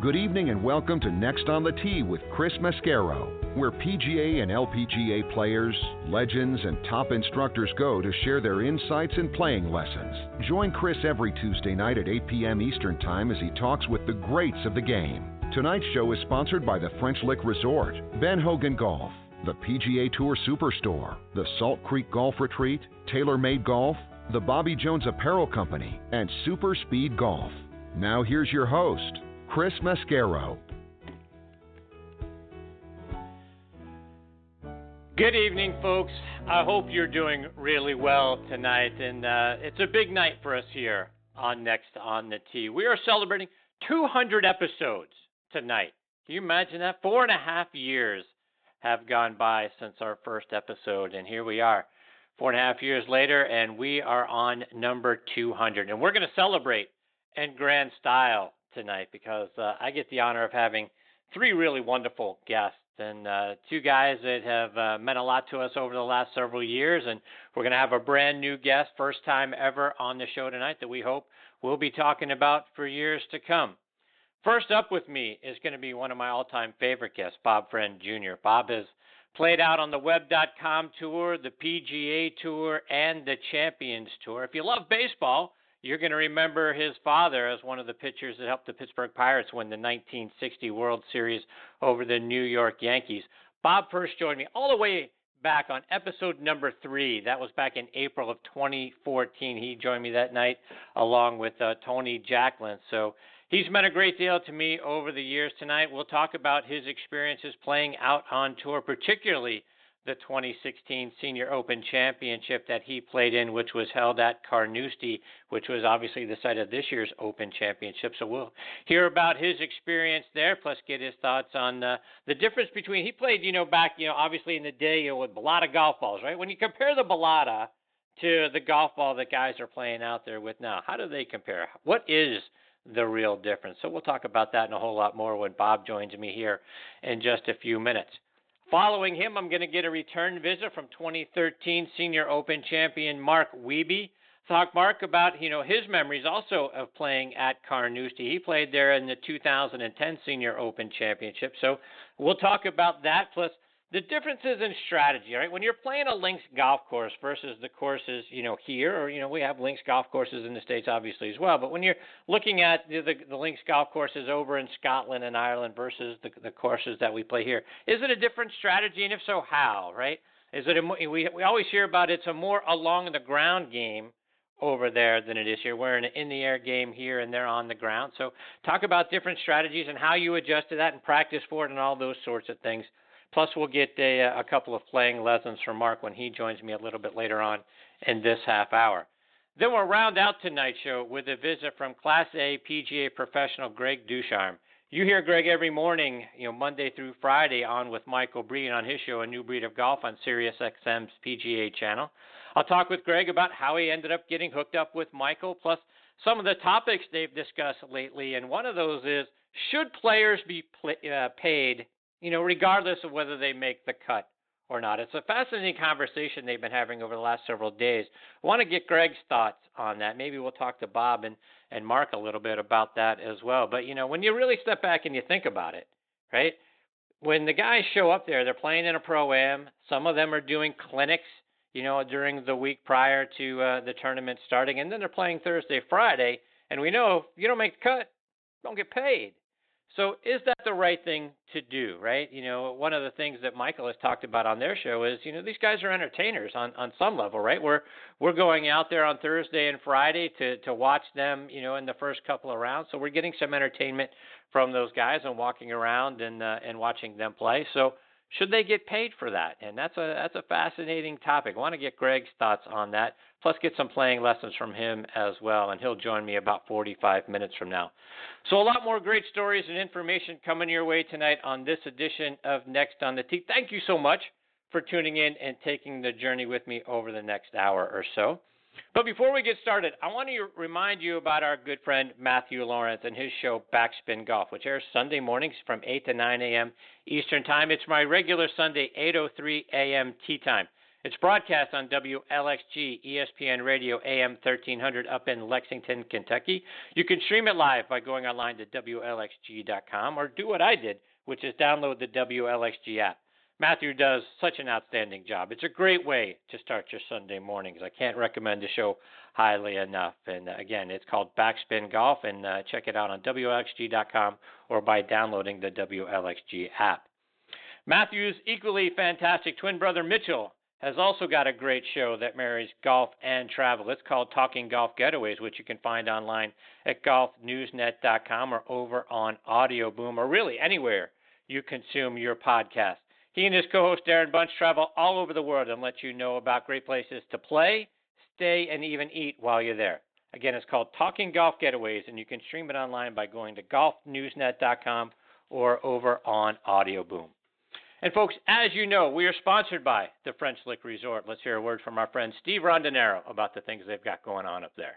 Good evening and welcome to Next on the Tee with Chris Mascaro, where PGA and LPGA players, legends, and top instructors go to share their insights and playing lessons. Join Chris every Tuesday night at 8 p.m. Eastern Time as he talks with the greats of the game. Tonight's show is sponsored by the French Lick Resort, Ben Hogan Golf, the PGA Tour Superstore, the Salt Creek Golf Retreat, TaylorMade Golf, the Bobby Jones Apparel Company, and Super Speed Golf. Now here's your host, Chris Mascaro. Good evening, folks. I hope you're doing really well tonight, and uh, it's a big night for us here on Next on the Tee. We are celebrating 200 episodes tonight. Can you imagine that? Four and a half years have gone by since our first episode, and here we are, four and a half years later, and we are on number 200. And we're going to celebrate in grand style tonight because uh, I get the honor of having three really wonderful guests and uh, two guys that have uh, meant a lot to us over the last several years. And we're going to have a brand new guest, first time ever on the show tonight, that we hope we'll be talking about for years to come. First up with me is going to be one of my all time favorite guests, Bob Friend Jr. Bob has played out on the Web.com Tour, the PGA Tour, and the Champions Tour. If you love baseball, you're going to remember his father as one of the pitchers that helped the Pittsburgh Pirates win the 1960 World Series over the New York Yankees. Bob first joined me all the way back on episode number three. That was back in April of 2014. He joined me that night along with uh, Tony Jacklin. So he's meant a great deal to me over the years. Tonight we'll talk about his experiences playing out on tour, particularly the 2016 Senior Open Championship that he played in, which was held at Carnoustie, which was obviously the site of this year's Open Championship. So we'll hear about his experience there, plus get his thoughts on uh, the difference between he played, you know, back, you know, obviously in the day, you know, with Balata golf balls, right? When you compare the Balata to the golf ball that guys are playing out there with now, how do they compare? What is the real difference? So we'll talk about that and a whole lot more when Bob joins me here in just a few minutes. Following him, I'm going to get a return visit from 2013 Senior Open champion Mark Wiebe. Talk Mark about you know his memories also of playing at Carnoustie. He played there in the 2010 Senior Open Championship. So we'll talk about that plus the differences in strategy, right? When you're playing a links golf course versus the courses, you know, here, or you know, we have links golf courses in the states, obviously as well. But when you're looking at the, the, the links golf courses over in Scotland and Ireland versus the, the courses that we play here, is it a different strategy? And if so, how? Right? Is it a, we we always hear about it's a more along the ground game over there than it is here. We're in an in the air game here, and they're on the ground. So talk about different strategies and how you adjust to that and practice for it and all those sorts of things. Plus, we'll get a, a couple of playing lessons from Mark when he joins me a little bit later on in this half hour. Then we'll round out tonight's show with a visit from Class A PGA professional Greg Ducharme. You hear Greg every morning, you know, Monday through Friday on with Michael Breed on his show, A New Breed of Golf on SiriusXM's PGA channel. I'll talk with Greg about how he ended up getting hooked up with Michael, plus some of the topics they've discussed lately. And one of those is should players be uh, paid you know, regardless of whether they make the cut or not. It's a fascinating conversation they've been having over the last several days. I want to get Greg's thoughts on that. Maybe we'll talk to Bob and, and Mark a little bit about that as well. But, you know, when you really step back and you think about it, right? When the guys show up there, they're playing in a pro am. Some of them are doing clinics, you know, during the week prior to uh, the tournament starting. And then they're playing Thursday, Friday. And we know if you don't make the cut, don't get paid. So is that the right thing to do, right? You know, one of the things that Michael has talked about on their show is, you know, these guys are entertainers on, on some level, right? We're we're going out there on Thursday and Friday to to watch them, you know, in the first couple of rounds. So we're getting some entertainment from those guys and walking around and uh, and watching them play. So Should they get paid for that? And that's a that's a fascinating topic. I want to get Greg's thoughts on that. Plus, get some playing lessons from him as well, and he'll join me about 45 minutes from now. So, a lot more great stories and information coming your way tonight on this edition of Next on the Tee. Thank you so much for tuning in and taking the journey with me over the next hour or so. But before we get started, I want to remind you about our good friend Matthew Lawrence and his show Backspin Golf, which airs Sunday mornings from 8 to 9 a.m. Eastern Time. It's my regular Sunday 8:03 a.m. tee time. It's broadcast on WLXG ESPN Radio AM 1300 up in Lexington, Kentucky. You can stream it live by going online to WLXG.com or do what I did, which is download the WLXG app. Matthew does such an outstanding job. It's a great way to start your Sunday mornings. I can't recommend the show highly enough. And uh, again, it's called Backspin Golf, and uh, check it out on WLXG.com or by downloading the WLXG app. Matthew's equally fantastic twin brother Mitchell has also got a great show that marries golf and travel. It's called Talking Golf Getaways, which you can find online at golfnewsnet.com or over on Audio Boom or really anywhere you consume your podcast. He and his co host Darren Bunch travel all over the world and let you know about great places to play, stay, and even eat while you're there. Again, it's called Talking Golf Getaways, and you can stream it online by going to golfnewsnet.com or over on Audio Boom. And folks, as you know, we are sponsored by the French Lick Resort. Let's hear a word from our friend Steve Rondinero about the things they've got going on up there.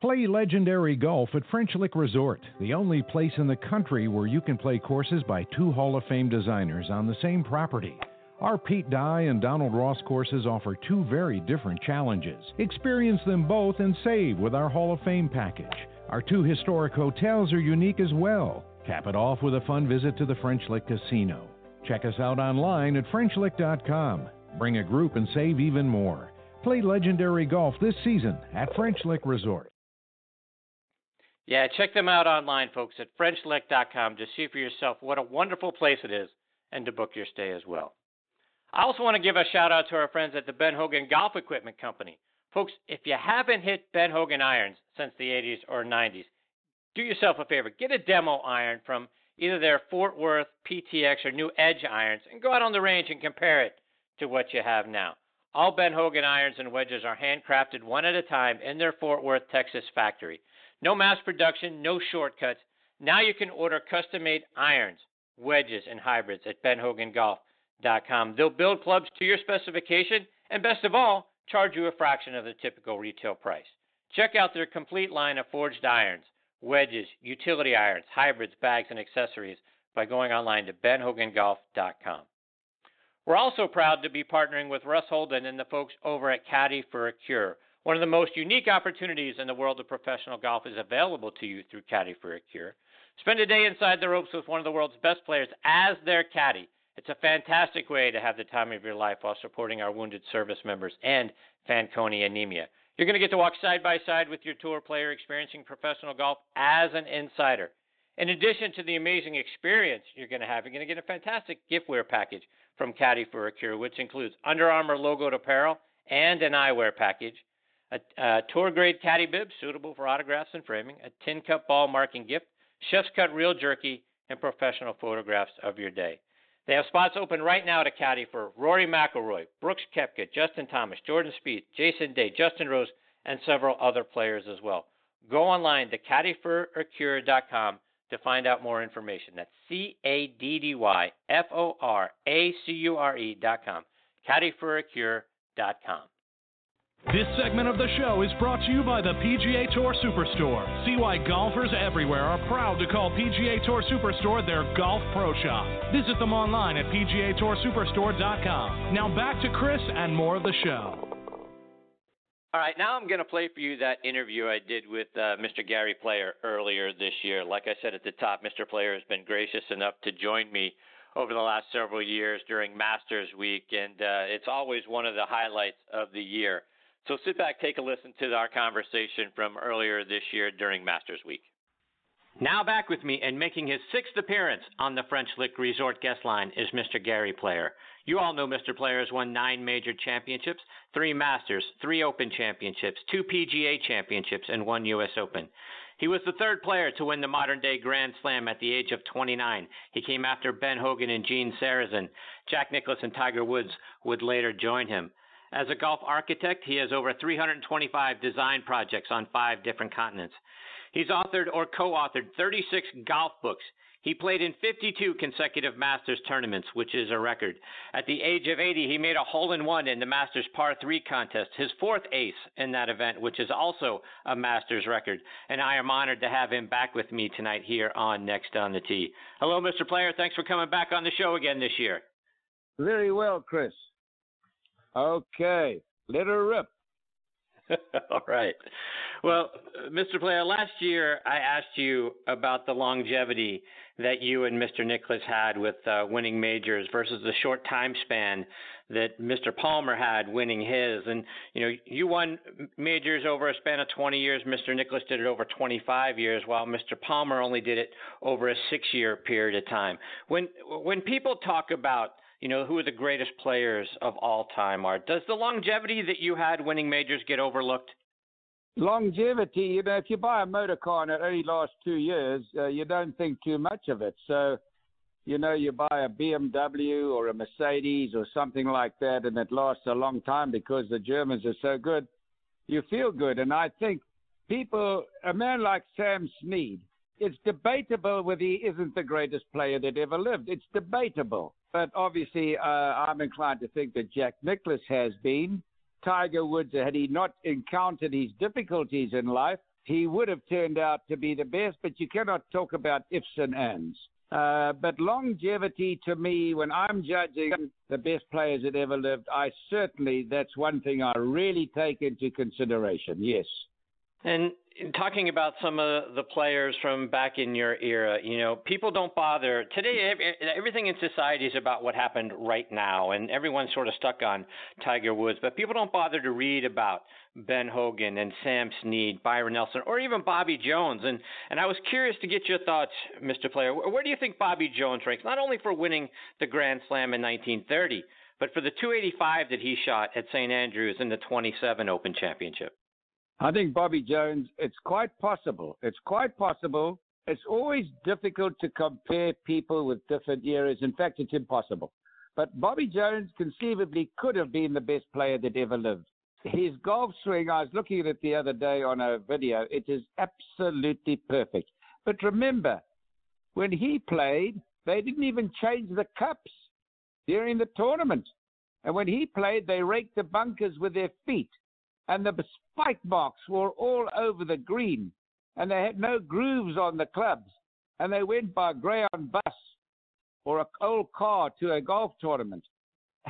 Play legendary golf at French Lick Resort, the only place in the country where you can play courses by two Hall of Fame designers on the same property. Our Pete Dye and Donald Ross courses offer two very different challenges. Experience them both and save with our Hall of Fame package. Our two historic hotels are unique as well. Cap it off with a fun visit to the French Lick Casino. Check us out online at FrenchLick.com. Bring a group and save even more. Play legendary golf this season at French Lick Resort. Yeah, check them out online, folks, at FrenchLick.com to see for yourself what a wonderful place it is and to book your stay as well. I also want to give a shout out to our friends at the Ben Hogan Golf Equipment Company. Folks, if you haven't hit Ben Hogan irons since the 80s or 90s, do yourself a favor. Get a demo iron from either their Fort Worth PTX or New Edge irons and go out on the range and compare it to what you have now. All Ben Hogan irons and wedges are handcrafted one at a time in their Fort Worth, Texas factory. No mass production, no shortcuts. Now you can order custom made irons, wedges, and hybrids at benhogangolf.com. They'll build clubs to your specification and, best of all, charge you a fraction of the typical retail price. Check out their complete line of forged irons, wedges, utility irons, hybrids, bags, and accessories by going online to benhogangolf.com. We're also proud to be partnering with Russ Holden and the folks over at Caddy for a Cure. One of the most unique opportunities in the world of professional golf is available to you through Caddy for a Cure. Spend a day inside the ropes with one of the world's best players as their caddy. It's a fantastic way to have the time of your life while supporting our wounded service members and Fanconi anemia. You're going to get to walk side by side with your tour player experiencing professional golf as an insider. In addition to the amazing experience you're going to have, you're going to get a fantastic giftware package from Caddy for a Cure, which includes Under Armour logoed apparel and an eyewear package a, a tour grade caddy bib suitable for autographs and framing, a tin cup ball marking gift, chef's cut real jerky, and professional photographs of your day. They have spots open right now to caddy for Rory McIlroy, Brooks Koepka, Justin Thomas, Jordan Spieth, Jason Day, Justin Rose, and several other players as well. Go online to caddyforacure.com to find out more information. That's C A D D Y F O R A C U R E.com. Caddyforacure.com. This segment of the show is brought to you by the PGA Tour Superstore. See why golfers everywhere are proud to call PGA Tour Superstore their golf pro shop. Visit them online at PGATourSuperstore.com. Now back to Chris and more of the show. All right, now I'm going to play for you that interview I did with uh, Mr. Gary Player earlier this year. Like I said at the top, Mr. Player has been gracious enough to join me over the last several years during Masters Week, and uh, it's always one of the highlights of the year. So sit back, take a listen to our conversation from earlier this year during Masters Week. Now back with me and making his sixth appearance on the French Lick Resort guest line is Mr. Gary Player. You all know Mr. Player has won nine major championships, three Masters, three Open championships, two PGA championships, and one U.S. Open. He was the third player to win the modern day Grand Slam at the age of 29. He came after Ben Hogan and Gene Sarazen. Jack Nicklaus and Tiger Woods would later join him. As a golf architect, he has over 325 design projects on five different continents. He's authored or co authored 36 golf books. He played in 52 consecutive Masters tournaments, which is a record. At the age of 80, he made a hole in one in the Masters Par 3 contest, his fourth ace in that event, which is also a Masters record. And I am honored to have him back with me tonight here on Next on the Tee. Hello, Mr. Player. Thanks for coming back on the show again this year. Very well, Chris. Okay, let her rip. All right. Well, Mr. Player, last year I asked you about the longevity that you and Mr. Nicklaus had with uh, winning majors versus the short time span that Mr. Palmer had winning his. And, you know, you won majors over a span of 20 years. Mr. Nicklaus did it over 25 years, while Mr. Palmer only did it over a six year period of time. When, when people talk about you know, who are the greatest players of all time are. Does the longevity that you had winning majors get overlooked? Longevity, you know, if you buy a motor car and it only lasts two years, uh, you don't think too much of it. So, you know, you buy a BMW or a Mercedes or something like that and it lasts a long time because the Germans are so good, you feel good. And I think people, a man like Sam Snead, it's debatable whether he isn't the greatest player that ever lived. It's debatable. But obviously, uh, I'm inclined to think that Jack Nicklaus has been. Tiger Woods, had he not encountered his difficulties in life, he would have turned out to be the best, but you cannot talk about ifs and ands. Uh, but longevity to me, when I'm judging the best players that ever lived, I certainly, that's one thing I really take into consideration, yes. And talking about some of the players from back in your era, you know, people don't bother today. Everything in society is about what happened right now, and everyone's sort of stuck on Tiger Woods. But people don't bother to read about Ben Hogan and Sam Snead, Byron Nelson, or even Bobby Jones. And and I was curious to get your thoughts, Mr. Player. Where do you think Bobby Jones ranks? Not only for winning the Grand Slam in 1930, but for the 285 that he shot at St Andrews in the 27 Open Championship. I think Bobby Jones, it's quite possible. It's quite possible. It's always difficult to compare people with different eras. In fact, it's impossible. But Bobby Jones conceivably could have been the best player that ever lived. His golf swing, I was looking at it the other day on a video, it is absolutely perfect. But remember, when he played, they didn't even change the cups during the tournament. And when he played, they raked the bunkers with their feet and the spike marks were all over the green, and they had no grooves on the clubs, and they went by greyhound bus or a old car to a golf tournament.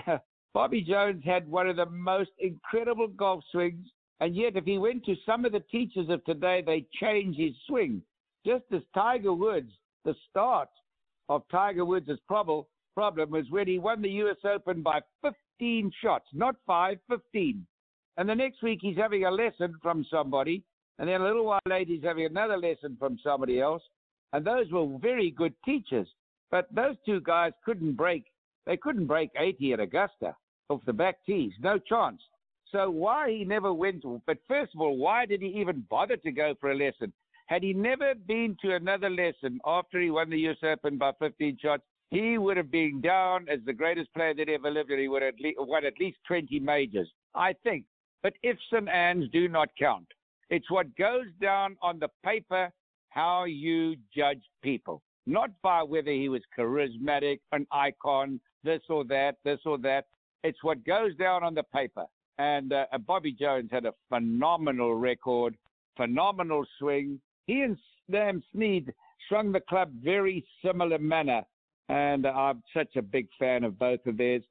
Bobby Jones had one of the most incredible golf swings, and yet if he went to some of the teachers of today, they change his swing. Just as Tiger Woods, the start of Tiger Woods' problem, problem was when he won the U.S. Open by 15 shots, not five, 15. And the next week he's having a lesson from somebody, and then a little while later he's having another lesson from somebody else. And those were very good teachers. But those two guys couldn't break. They couldn't break 80 at Augusta off the back tees. No chance. So why he never went? But first of all, why did he even bother to go for a lesson? Had he never been to another lesson after he won the U.S. Open by 15 shots, he would have been down as the greatest player that ever lived, and he would have won at least 20 majors. I think but ifs and ands do not count. It's what goes down on the paper how you judge people, not by whether he was charismatic, an icon, this or that, this or that. It's what goes down on the paper. And uh, Bobby Jones had a phenomenal record, phenomenal swing. He and Sam Snead swung the club very similar manner, and I'm such a big fan of both of theirs.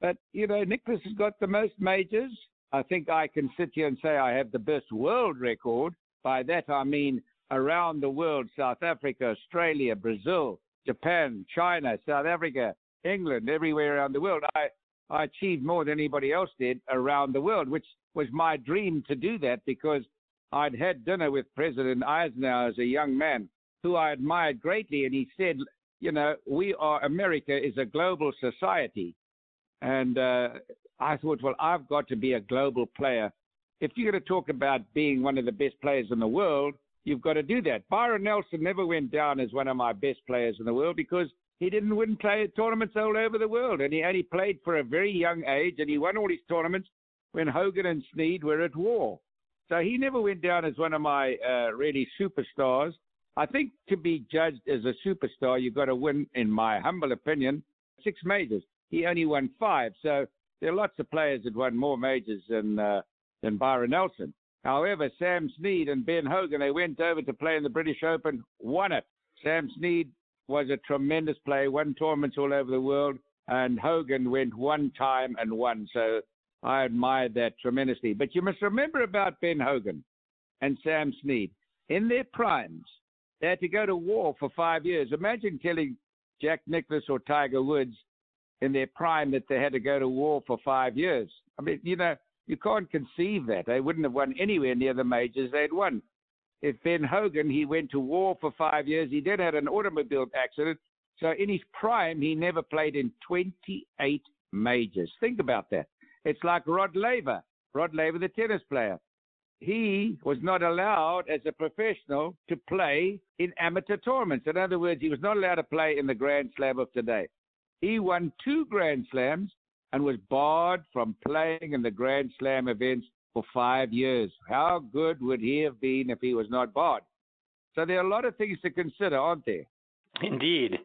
But you know, Nicklaus has got the most majors. I think I can sit here and say I have the best world record. By that I mean around the world South Africa, Australia, Brazil, Japan, China, South Africa, England, everywhere around the world. I, I achieved more than anybody else did around the world, which was my dream to do that because I'd had dinner with President Eisenhower as a young man who I admired greatly, and he said, you know, we are America is a global society, and uh, I thought, well, I've got to be a global player. If you're going to talk about being one of the best players in the world, you've got to do that. Byron Nelson never went down as one of my best players in the world because he didn't win play tournaments all over the world, and he only played for a very young age, and he won all his tournaments when Hogan and Snead were at war. So he never went down as one of my uh, really superstars. I think to be judged as a superstar, you've got to win, in my humble opinion, six majors. He only won five, so there are lots of players that won more majors than uh, than Byron Nelson. However, Sam Snead and Ben Hogan, they went over to play in the British Open, won it. Sam Snead was a tremendous player, won tournaments all over the world, and Hogan went one time and won. So I admired that tremendously. But you must remember about Ben Hogan and Sam Snead. In their primes, they had to go to war for five years. Imagine telling Jack Nicklaus or Tiger Woods in their prime that they had to go to war for five years. I mean, you know, you can't conceive that. They wouldn't have won anywhere near the majors they'd won. If Ben Hogan, he went to war for five years. He then had an automobile accident. So in his prime, he never played in 28 majors. Think about that. It's like Rod Laver. Rod Laver, the tennis player. He was not allowed as a professional to play in amateur tournaments. In other words, he was not allowed to play in the Grand Slam of today. He won two Grand Slams and was barred from playing in the Grand Slam events for five years. How good would he have been if he was not barred? So there are a lot of things to consider, aren't there? Indeed.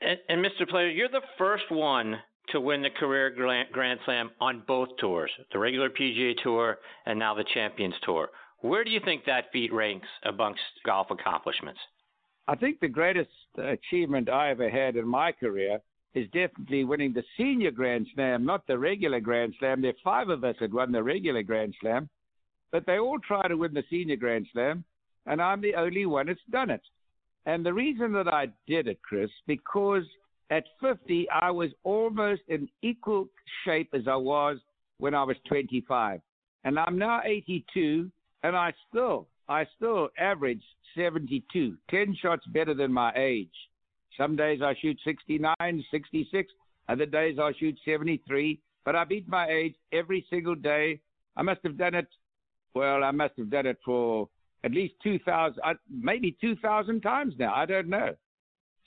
And, and Mr. Player, you're the first one to win the career Grand Slam on both tours, the regular PGA Tour and now the Champions Tour. Where do you think that feat ranks amongst golf accomplishments? I think the greatest achievement I ever had in my career is definitely winning the senior Grand Slam, not the regular Grand Slam. There are five of us that won the regular Grand Slam, but they all try to win the senior Grand Slam, and I'm the only one that's done it. And the reason that I did it, Chris, because at 50, I was almost in equal shape as I was when I was 25. And I'm now 82, and I still, I still average 72, 10 shots better than my age. Some days I shoot 69, 66. Other days I shoot 73. But I beat my age every single day. I must have done it. Well, I must have done it for at least 2,000, uh, maybe 2,000 times now. I don't know.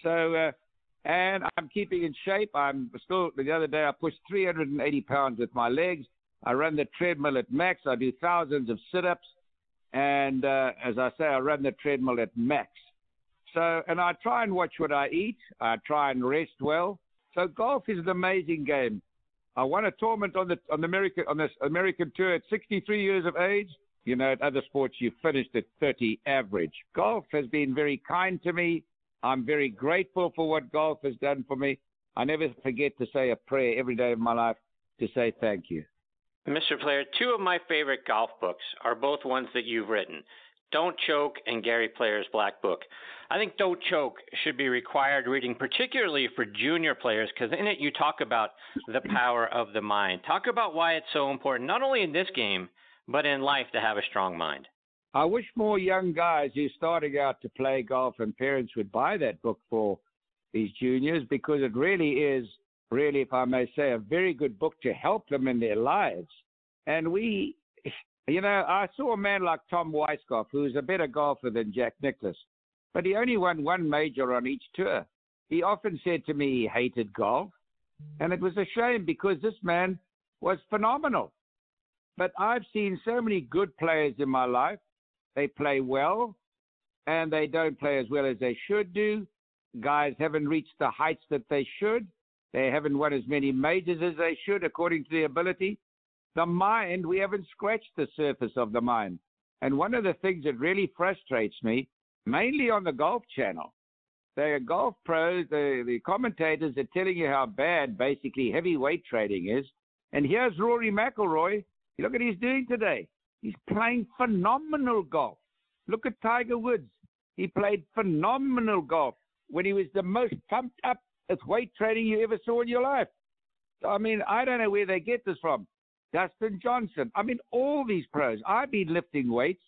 So, uh, and I'm keeping in shape. I'm still, the other day I pushed 380 pounds with my legs. I run the treadmill at max. I do thousands of sit ups. And uh, as I say, I run the treadmill at max. So, and I try and watch what I eat. I try and rest well. So, golf is an amazing game. I won a tournament on the on the American on this American tour at 63 years of age. You know, at other sports you finished at 30 average. Golf has been very kind to me. I'm very grateful for what golf has done for me. I never forget to say a prayer every day of my life to say thank you. Mr. Player, two of my favorite golf books are both ones that you've written. Don't Choke and Gary Player's Black Book. I think Don't Choke should be required reading, particularly for junior players, because in it you talk about the power of the mind. Talk about why it's so important, not only in this game, but in life to have a strong mind. I wish more young guys who are starting out to play golf and parents would buy that book for these juniors because it really is, really, if I may say, a very good book to help them in their lives. And we you know, I saw a man like Tom Weiskopf, who's a better golfer than Jack Nicklaus, but he only won one major on each tour. He often said to me he hated golf, and it was a shame because this man was phenomenal. But I've seen so many good players in my life. They play well, and they don't play as well as they should do. Guys haven't reached the heights that they should. They haven't won as many majors as they should according to their ability. The mind, we haven't scratched the surface of the mind. And one of the things that really frustrates me, mainly on the Golf Channel, the golf pros, the, the commentators are telling you how bad basically heavyweight trading is. And here's Rory McIlroy. Look at what he's doing today. He's playing phenomenal golf. Look at Tiger Woods. He played phenomenal golf when he was the most pumped up with weight trading you ever saw in your life. I mean, I don't know where they get this from. Dustin Johnson. I mean, all these pros. I've been lifting weights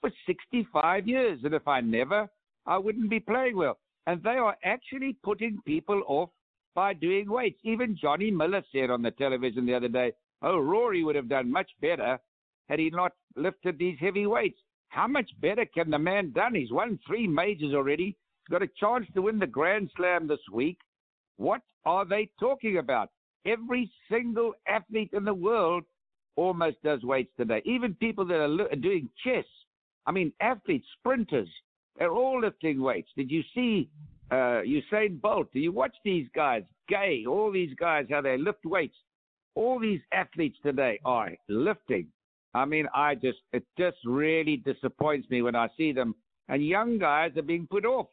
for 65 years, and if I never, I wouldn't be playing well. And they are actually putting people off by doing weights. Even Johnny Miller said on the television the other day, oh, Rory would have done much better had he not lifted these heavy weights. How much better can the man done? He's won three majors already. He's got a chance to win the Grand Slam this week. What are they talking about? Every single athlete in the world almost does weights today. Even people that are doing chess. I mean, athletes, sprinters, they're all lifting weights. Did you see uh, Usain Bolt? Do you watch these guys? Gay, all these guys, how they lift weights. All these athletes today are lifting. I mean, I just, it just really disappoints me when I see them. And young guys are being put off.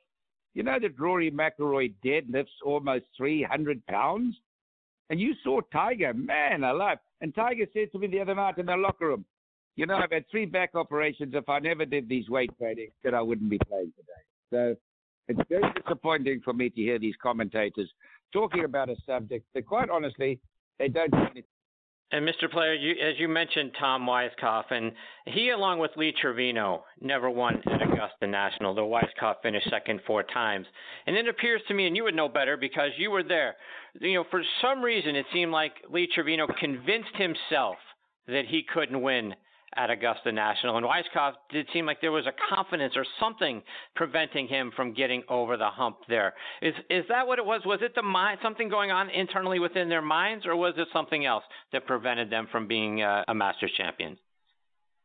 You know that Rory McIlroy deadlifts almost 300 pounds? And you saw Tiger, man alive. And Tiger said to me the other night in the locker room, you know, I've had three back operations. If I never did these weight training, that I wouldn't be playing today. So it's very disappointing for me to hear these commentators talking about a subject that, quite honestly, they don't do anything. And Mr. Player, you, as you mentioned, Tom Weiskopf, and he, along with Lee Trevino, never won at Augusta National. Though Weiskopf finished second four times, and it appears to me, and you would know better because you were there. You know, for some reason, it seemed like Lee Trevino convinced himself that he couldn't win at Augusta National. And Weiskopf did seem like there was a confidence or something preventing him from getting over the hump there. Is is that what it was? Was it the mind something going on internally within their minds, or was it something else that prevented them from being uh, a Masters champion?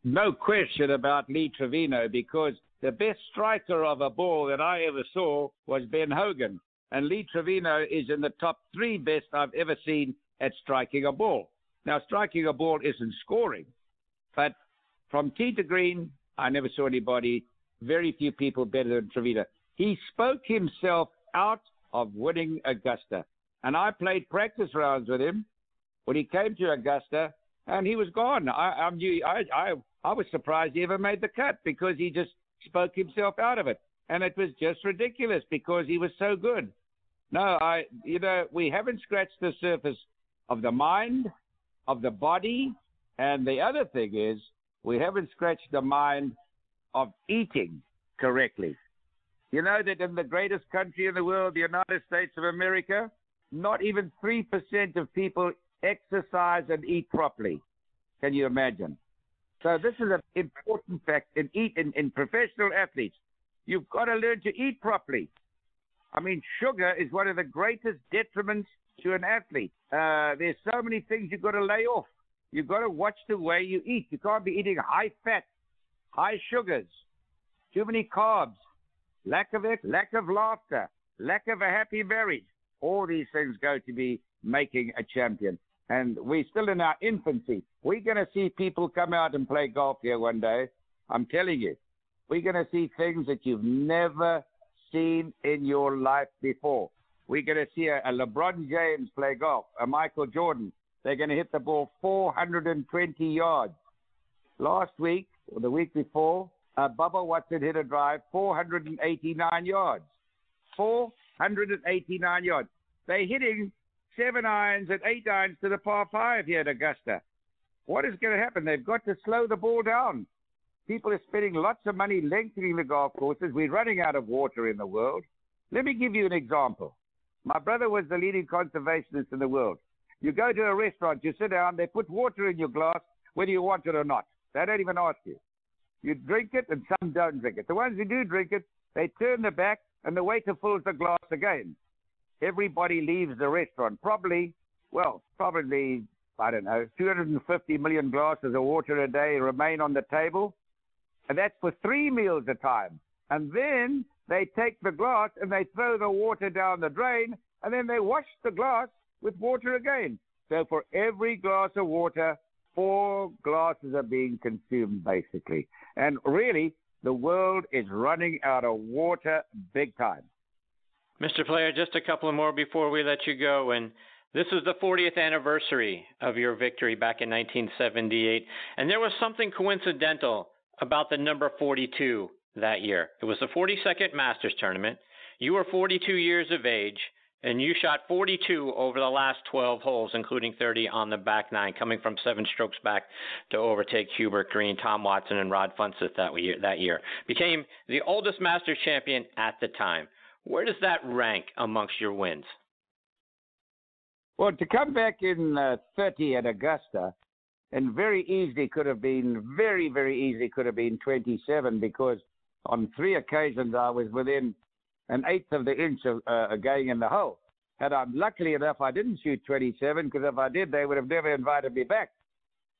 No question about Lee Trevino because the best striker of a ball that I ever saw was Ben Hogan. And Lee Trevino is in the top three best I've ever seen at striking a ball. Now, striking a ball isn't scoring, but from tee to green, I never saw anybody, very few people better than Trevino. He spoke himself out of winning Augusta. And I played practice rounds with him when he came to Augusta, and he was gone. I, I'm, I, I, I was surprised he ever made the cut because he just spoke himself out of it. And it was just ridiculous because he was so good. No, I, you know, we haven't scratched the surface of the mind, of the body, and the other thing is, we haven't scratched the mind of eating correctly. You know that in the greatest country in the world, the United States of America, not even 3% of people exercise and eat properly. Can you imagine? So this is an important fact in eat in, in professional athletes. You've got to learn to eat properly. I mean, sugar is one of the greatest detriments to an athlete. Uh, there's so many things you've got to lay off. You've got to watch the way you eat. You can't be eating high fat, high sugars, too many carbs, lack of it, lack of laughter, lack of a happy marriage. All these things go to be making a champion. And we're still in our infancy. We're going to see people come out and play golf here one day. I'm telling you, we're going to see things that you've never seen in your life before. We're going to see a, a LeBron James play golf, a Michael Jordan, they're going to hit the ball 420 yards. Last week, or the week before, uh, Bubba Watson hit a drive 489 yards. 489 yards. They're hitting seven irons and eight irons to the par five here at Augusta. What is going to happen? They've got to slow the ball down. People are spending lots of money lengthening the golf courses. We're running out of water in the world. Let me give you an example. My brother was the leading conservationist in the world. You go to a restaurant, you sit down, they put water in your glass, whether you want it or not. They don't even ask you. You drink it, and some don't drink it. The ones who do drink it, they turn their back, and the waiter fills the glass again. Everybody leaves the restaurant. Probably, well, probably, I don't know, 250 million glasses of water a day remain on the table. And that's for three meals a time. And then they take the glass and they throw the water down the drain, and then they wash the glass with water again. So for every glass of water, four glasses are being consumed, basically. And really, the world is running out of water big time. Mr. Player, just a couple more before we let you go. And this is the 40th anniversary of your victory back in 1978. And there was something coincidental about the number 42 that year. It was the 42nd Masters tournament. You were 42 years of age And you shot 42 over the last 12 holes, including 30 on the back nine, coming from seven strokes back to overtake Hubert Green, Tom Watson, and Rod Funseth that year. That year became the oldest Masters champion at the time. Where does that rank amongst your wins? Well, to come back in uh, 30 at Augusta, and very easily could have been, very, very easily could have been 27 because on three occasions I was within an eighth of the inch of uh, going in the hole. And I'm luckily enough I didn't shoot 27 because if I did, they would have never invited me back.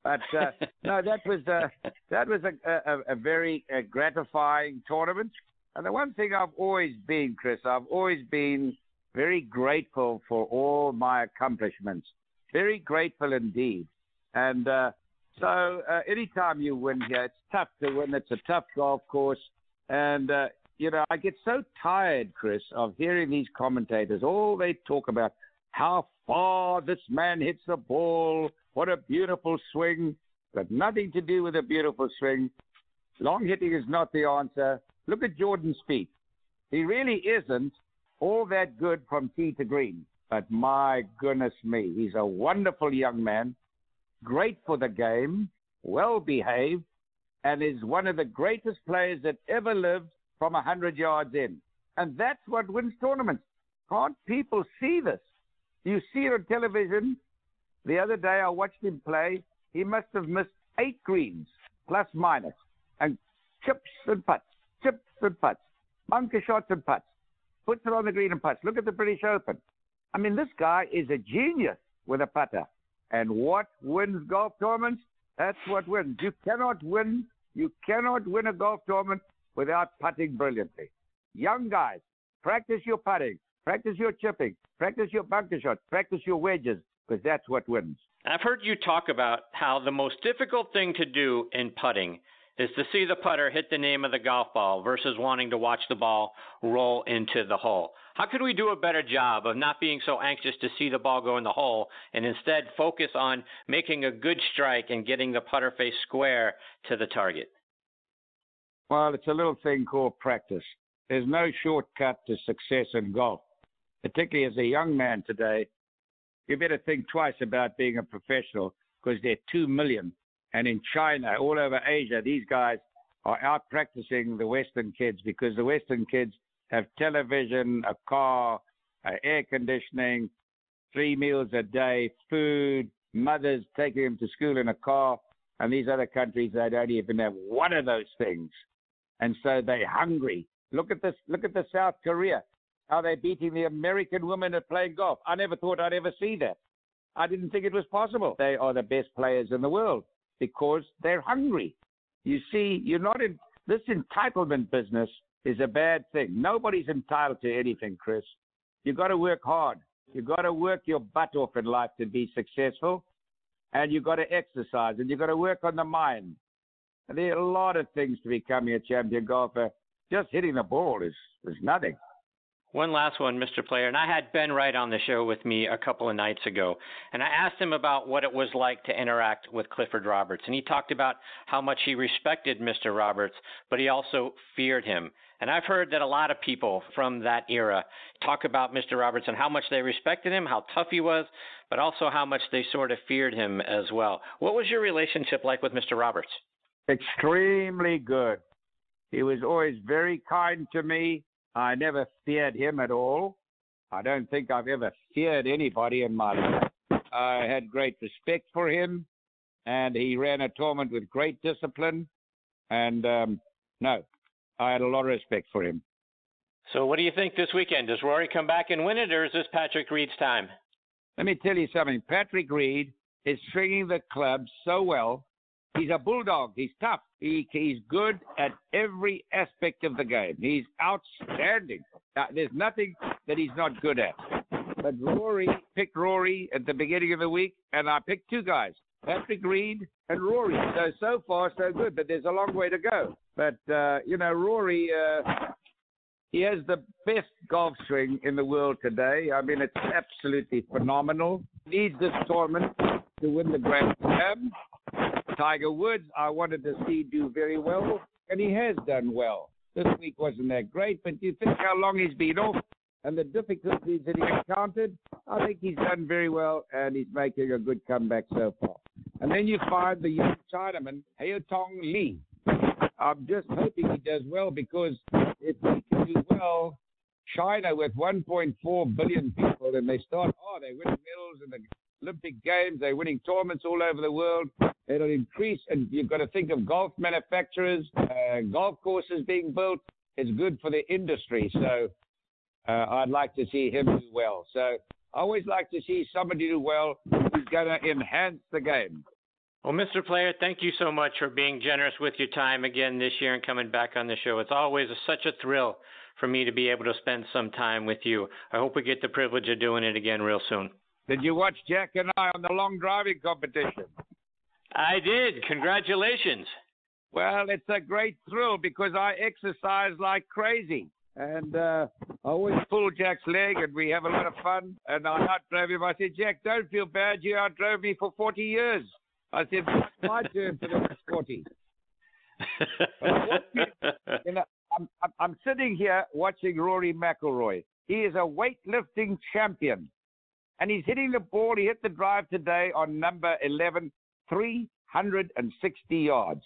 But uh, no, that was uh, that was a, a, a very uh, gratifying tournament. And the one thing I've always been, Chris, I've always been very grateful for all my accomplishments. Very grateful indeed. And uh, so uh, anytime you win here, it's tough to win. It's a tough golf course. And uh, you know, I get so tired, Chris, of hearing these commentators. All they talk about how far this man hits the ball, what a beautiful swing. But nothing to do with a beautiful swing. Long hitting is not the answer. Look at Jordan Spieth. He really isn't all that good from tee to green. But my goodness me, he's a wonderful young man, great for the game, well behaved, and is one of the greatest players that ever lived from 100 yards in. And that's what wins tournaments. Can't people see this? You see it on television. The other day I watched him play. He must have missed eight greens, plus minus, and chips and putts, chips and putts, bunker shots and putts. Puts it on the green and putts. Look at the British Open. I mean, this guy is a genius with a putter. And what wins golf tournaments? That's what wins. You cannot win. You cannot win a golf tournament without putting brilliantly. Young guys, practice your putting, practice your chipping, practice your bunker shots, practice your wedges, because that's what wins. I've heard you talk about how the most difficult thing to do in putting is to see the putter hit the name of the golf ball versus wanting to watch the ball roll into the hole. How could we do a better job of not being so anxious to see the ball go in the hole and instead focus on making a good strike and getting the putter face square to the target? Well, it's a little thing called practice. There's no shortcut to success in golf, particularly as a young man today. You better think twice about being a professional because there are two million. And in China, all over Asia, these guys are out practicing the Western kids because the Western kids have television, a car, uh, air conditioning, three meals a day, food, mothers taking them to school in a car. And these other countries, they don't even have one of those things and so they're hungry. Look at this. Look at the South Korea. How they're beating the American women at playing golf. I never thought I'd ever see that. I didn't think it was possible. They are the best players in the world because they're hungry. You see, you're not in this entitlement business is a bad thing. Nobody's entitled to anything, Chris. You've got to work hard. You've got to work your butt off in life to be successful. And you've got to exercise and you've got to work on the mind. There are a lot of things to becoming a champion golfer. Just hitting the ball is, is nothing. One last one, Mr. Player. And I had Ben Wright on the show with me a couple of nights ago. And I asked him about what it was like to interact with Clifford Roberts. And he talked about how much he respected Mr. Roberts, but he also feared him. And I've heard that a lot of people from that era talk about Mr. Roberts and how much they respected him, how tough he was, but also how much they sort of feared him as well. What was your relationship like with Mr. Roberts? Extremely good. He was always very kind to me. I never feared him at all. I don't think I've ever feared anybody in my life. I had great respect for him, and he ran a tournament with great discipline. And um, no, I had a lot of respect for him. So, what do you think this weekend? Does Rory come back and win it, or is this Patrick Reed's time? Let me tell you something. Patrick Reed is stringing the club so well He's a bulldog. He's tough. He, he's good at every aspect of the game. He's outstanding. There's nothing that he's not good at. But Rory picked Rory at the beginning of the week, and I picked two guys, Patrick Reed and Rory. So so far so good, but there's a long way to go. But uh, you know, Rory, uh, he has the best golf swing in the world today. I mean, it's absolutely phenomenal. He Needs this tournament to win the Grand Slam. Tiger Woods, I wanted to see do very well, and he has done well. This week wasn't that great, but you think how long he's been off? and the difficulties that he encountered, I think he's done very well and he's making a good comeback so far. And then you find the young Chinaman, Haotong Li. I'm just hoping he does well because if he can do well, China with 1.4 billion people, and they start, oh, they're winning medals in the Olympic Games, they're winning tournaments all over the world. It'll increase, and you've got to think of golf manufacturers, uh, golf courses being built. It's good for the industry. So uh, I'd like to see him do well. So I always like to see somebody do well who's going to enhance the game. Well, Mr. Player, thank you so much for being generous with your time again this year and coming back on the show. It's always a, such a thrill for me to be able to spend some time with you. I hope we get the privilege of doing it again real soon. Did you watch Jack and I on the long driving competition? I did. Congratulations. Well, it's a great thrill because I exercise like crazy. And uh, I always pull Jack's leg and we have a lot of fun. And I outdrove him. I said, Jack, don't feel bad. You outdrove me for 40 years. I said, it's my turn for the next 40. you know, I'm, I'm sitting here watching Rory McIlroy. He is a weightlifting champion. And he's hitting the ball. He hit the drive today on number 11, 360 yards.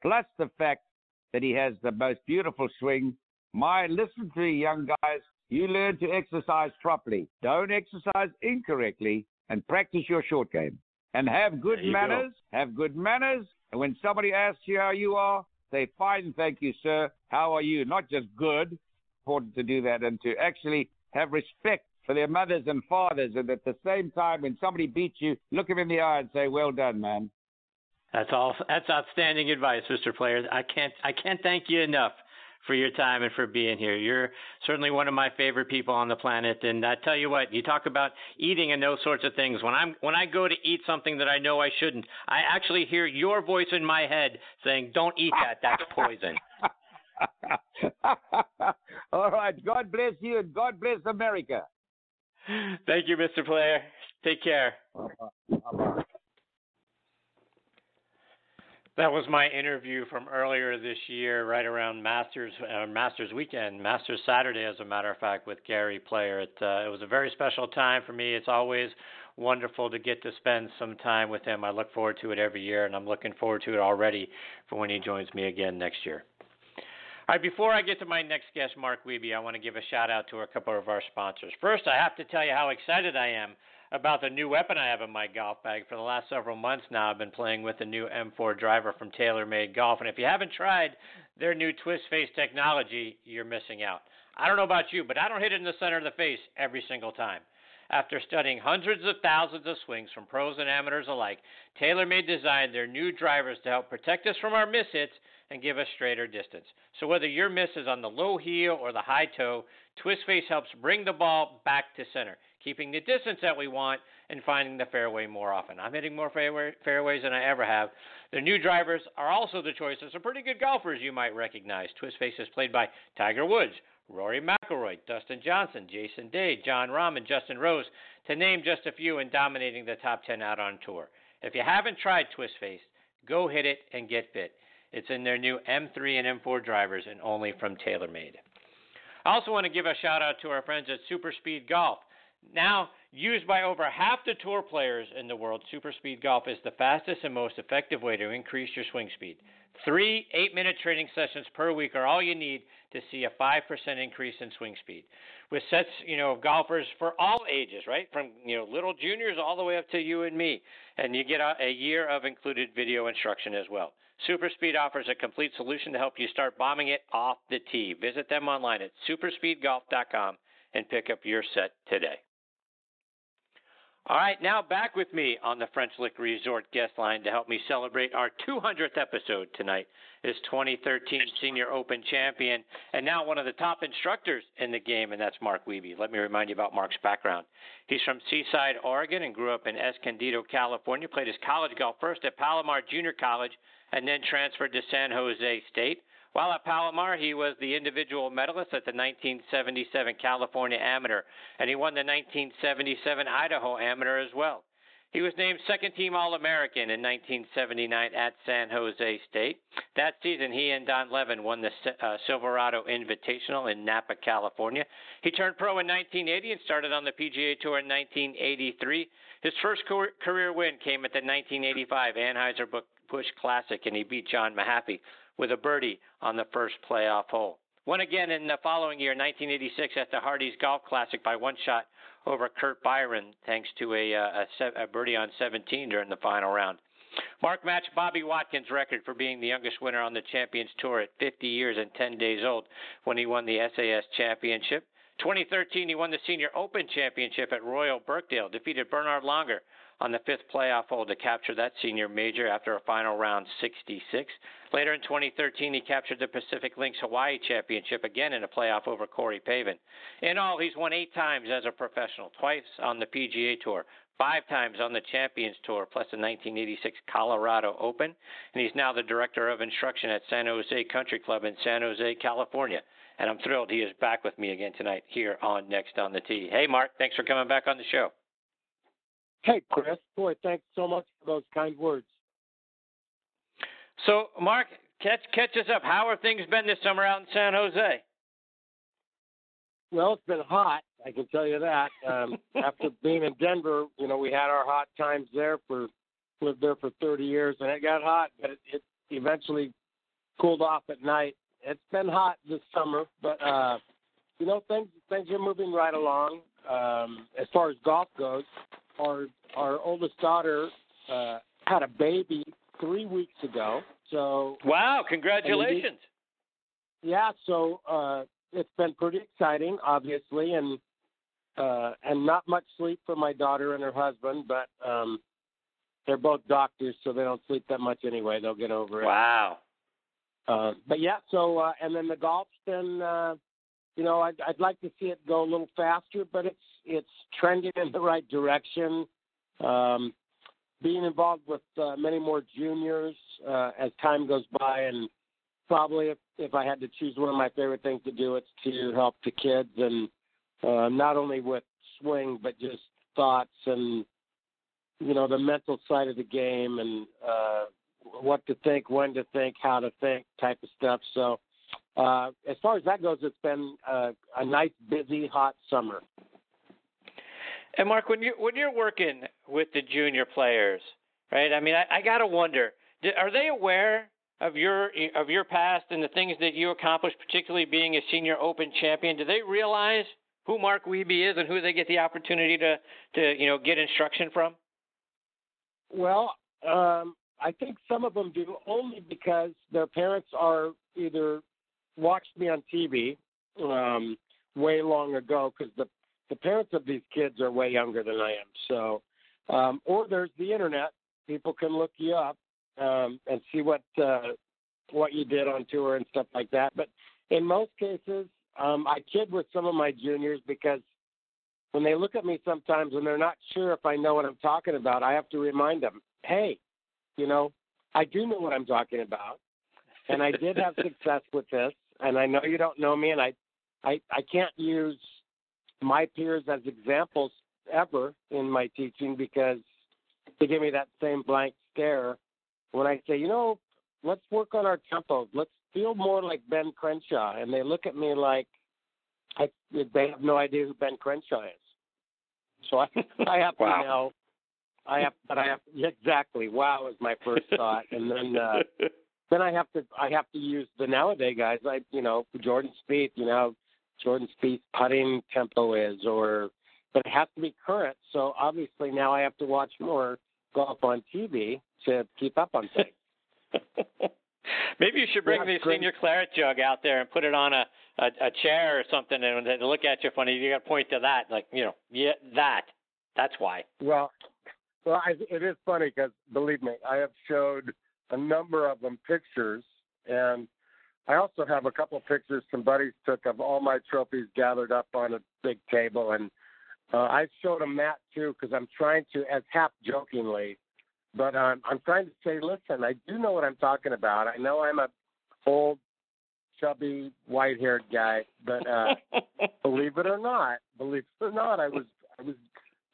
Plus the fact that he has the most beautiful swing. My, listen to you, young guys. You learn to exercise properly. Don't exercise incorrectly and practice your short game. And have good manners. Go. Have good manners. And when somebody asks you how you are, say, fine, thank you, sir. How are you? Not just good. Important to do that and to actually have respect for their mothers and fathers. And at the same time, when somebody beats you, look them in the eye and say, well done, man. That's all. That's outstanding advice, Mr. Player. I can't. I can't thank you enough for your time and for being here. You're certainly one of my favorite people on the planet. And I tell you what, you talk about eating and those sorts of things. When I'm when I go to eat something that I know I shouldn't, I actually hear your voice in my head saying, "Don't eat that. That's poison." All right. God bless you and God bless America. Thank you, Mr. Player. Take care. That was my interview from earlier this year, right around Masters uh, Masters weekend, Masters Saturday, as a matter of fact, with Gary Player. It, uh, it was a very special time for me. It's always wonderful to get to spend some time with him. I look forward to it every year, and I'm looking forward to it already for when he joins me again next year. All right, before I get to my next guest, Mark Wiebe, I want to give a shout out to a couple of our sponsors. First, I have to tell you how excited I am about the new weapon I have in my golf bag. For the last several months now, I've been playing with the new M4 driver from TaylorMade Golf. And if you haven't tried their new twist face technology, you're missing out. I don't know about you, but I don't hit it in the center of the face every single time. After studying hundreds of thousands of swings from pros and amateurs alike, TaylorMade designed their new drivers to help protect us from our mishits and give us straighter distance. So whether your miss is on the low heel or the high toe, Twist Face helps bring the ball back to center keeping the distance that we want, and finding the fairway more often. I'm hitting more fairway, fairways than I ever have. The new drivers are also the choice of some pretty good golfers you might recognize. Twist Face is played by Tiger Woods, Rory McIlroy, Dustin Johnson, Jason Day, Jon Rahm, and Justin Rose, to name just a few, and dominating the top 10 out on tour. If you haven't tried Twist Face, go hit it and get fit. It's in their new M3 and M4 drivers and only from TaylorMade. I also want to give a shout out to our friends at Super Speed Golf. Now used by over half the tour players in the world, super speed golf is the fastest and most effective way to increase your swing speed. Three eight minute training sessions per week are all you need to see a 5% increase in swing speed. With sets, you know, of golfers for all ages, right? From, you know, little juniors all the way up to you and me. And you get a year of included video instruction as well. Super Speed offers a complete solution to help you start bombing it off the tee. Visit them online at superspeedgolf.com and pick up your set today. All right, now back with me on the French Lick Resort guest line to help me celebrate our 200th episode tonight is 2013 Senior Open champion and now one of the top instructors in the game, and that's Mark Wiebe. Let me remind you about Mark's background. He's from Seaside, Oregon, and grew up in Escondido, California. Played his college golf first at Palomar Junior College and then transferred to San Jose State. While at Palomar, he was the individual medalist at the 1977 California Amateur, and he won the 1977 Idaho Amateur as well. He was named second team All American in 1979 at San Jose State. That season, he and Don Levin won the uh, Silverado Invitational in Napa, California. He turned pro in 1980 and started on the PGA Tour in 1983. His first career win came at the 1985 Anheuser-Busch Classic, and he beat John Mahaffey with a birdie on the first playoff hole. Won again in the following year, 1986, at the Hardee's Golf Classic by one shot over Curt Byrum, thanks to a, uh, a, a birdie on 17 during the final round. Mark matched Bobby Wadkins' record for being the youngest winner on the Champions Tour at 50 years and 10 days old when he won the SAS Championship. 2013, he won the Senior Open Championship at Royal Birkdale, defeated Bernard Langer on the fifth playoff hole to capture that senior major after a final round 66. Later in 2013, he captured the Pacific Links Hawaii Championship again in a playoff over Corey Pavin. In all, he's won eight times as a professional, twice on the PGA Tour, five times on the Champions Tour, plus the 1986 Colorado Open, and he's now the director of instruction at San Jose Country Club in San Jose, California. And I'm thrilled he is back with me again tonight here on Next on the Tee. Hey, Mark, thanks for coming back on the show. Hey, Chris. Boy, thanks so much for those kind words. So, Mark, catch catch us up. How are things been this summer out in San Jose? Well, it's been hot. I can tell you that. Um, after being in Denver, you know, we had our hot times there for lived there for 30 years, and it got hot, but it, it eventually cooled off at night. It's been hot this summer, but uh, you know, things things are moving right along. Um, as far as golf goes, our our oldest daughter uh, had a baby three weeks ago. So wow, congratulations! yeah, so uh, it's been pretty exciting, obviously, and uh, and not much sleep for my daughter and her husband, but um, they're both doctors, so they don't sleep that much anyway. They'll get over it. Wow. Uh, but yeah, so uh, and then the golf's been, uh, you know, I'd, I'd like to see it go a little faster, but it's it's trending in the right direction. Um, being involved with uh, many more juniors uh, as time goes by, and probably if, if I had to choose one of my favorite things to do, it's to help the kids and uh, not only with swing but just thoughts and you know the mental side of the game and uh, what to think, when to think, how to think, type of stuff. So uh, as far as that goes, it's been uh, a nice, busy, hot summer. And Mark, when you when you're working with the junior players, right? I mean, I, I got to wonder: are they aware of your of your past and the things that you accomplished, particularly being a senior Open champion? Do they realize who Mark Wiebe is and who they get the opportunity to to you know get instruction from? Well, um, I think some of them do only because their parents are either watched me on TV um, way long ago because the the parents of these kids are way younger than I am. So, um, or there's the internet. People can look you up um, and see what uh, what you did on tour and stuff like that. But in most cases, um, I kid with some of my juniors because when they look at me sometimes and they're not sure if I know what I'm talking about, I have to remind them, hey, you know, I do know what I'm talking about, and I did have success with this. And I know you don't know me, and I, I, I can't use my peers as examples ever in my teaching because they give me that same blank stare when I say, you know, let's work on our tempo. Let's feel more like Ben Crenshaw. And they look at me like I, they have no idea who Ben Crenshaw is. So I, I have wow. to know. I have, but I have exactly. Wow is my first thought, and then uh, then I have to I have to use the nowadays guys. I you know Jordan Spieth. You know Jordan Spieth's putting tempo is, or but it has to be current. So obviously now I have to watch more golf on TV to keep up on things. Maybe you should bring yeah, the senior claret jug out there and put it on a, a, a chair or something, and they look at you funny. You got to point to that, like you know, yeah, that. That's why. Well, well, I, it is funny because believe me, I have showed a number of them pictures, and I also have a couple of pictures some buddies took of all my trophies gathered up on a big table, and uh, I showed them that too because I'm trying to, as half jokingly, but um, I'm trying to say, listen, I do know what I'm talking about. I know I'm a old, chubby, white-haired guy, but uh, believe it or not, believe it or not, I was I was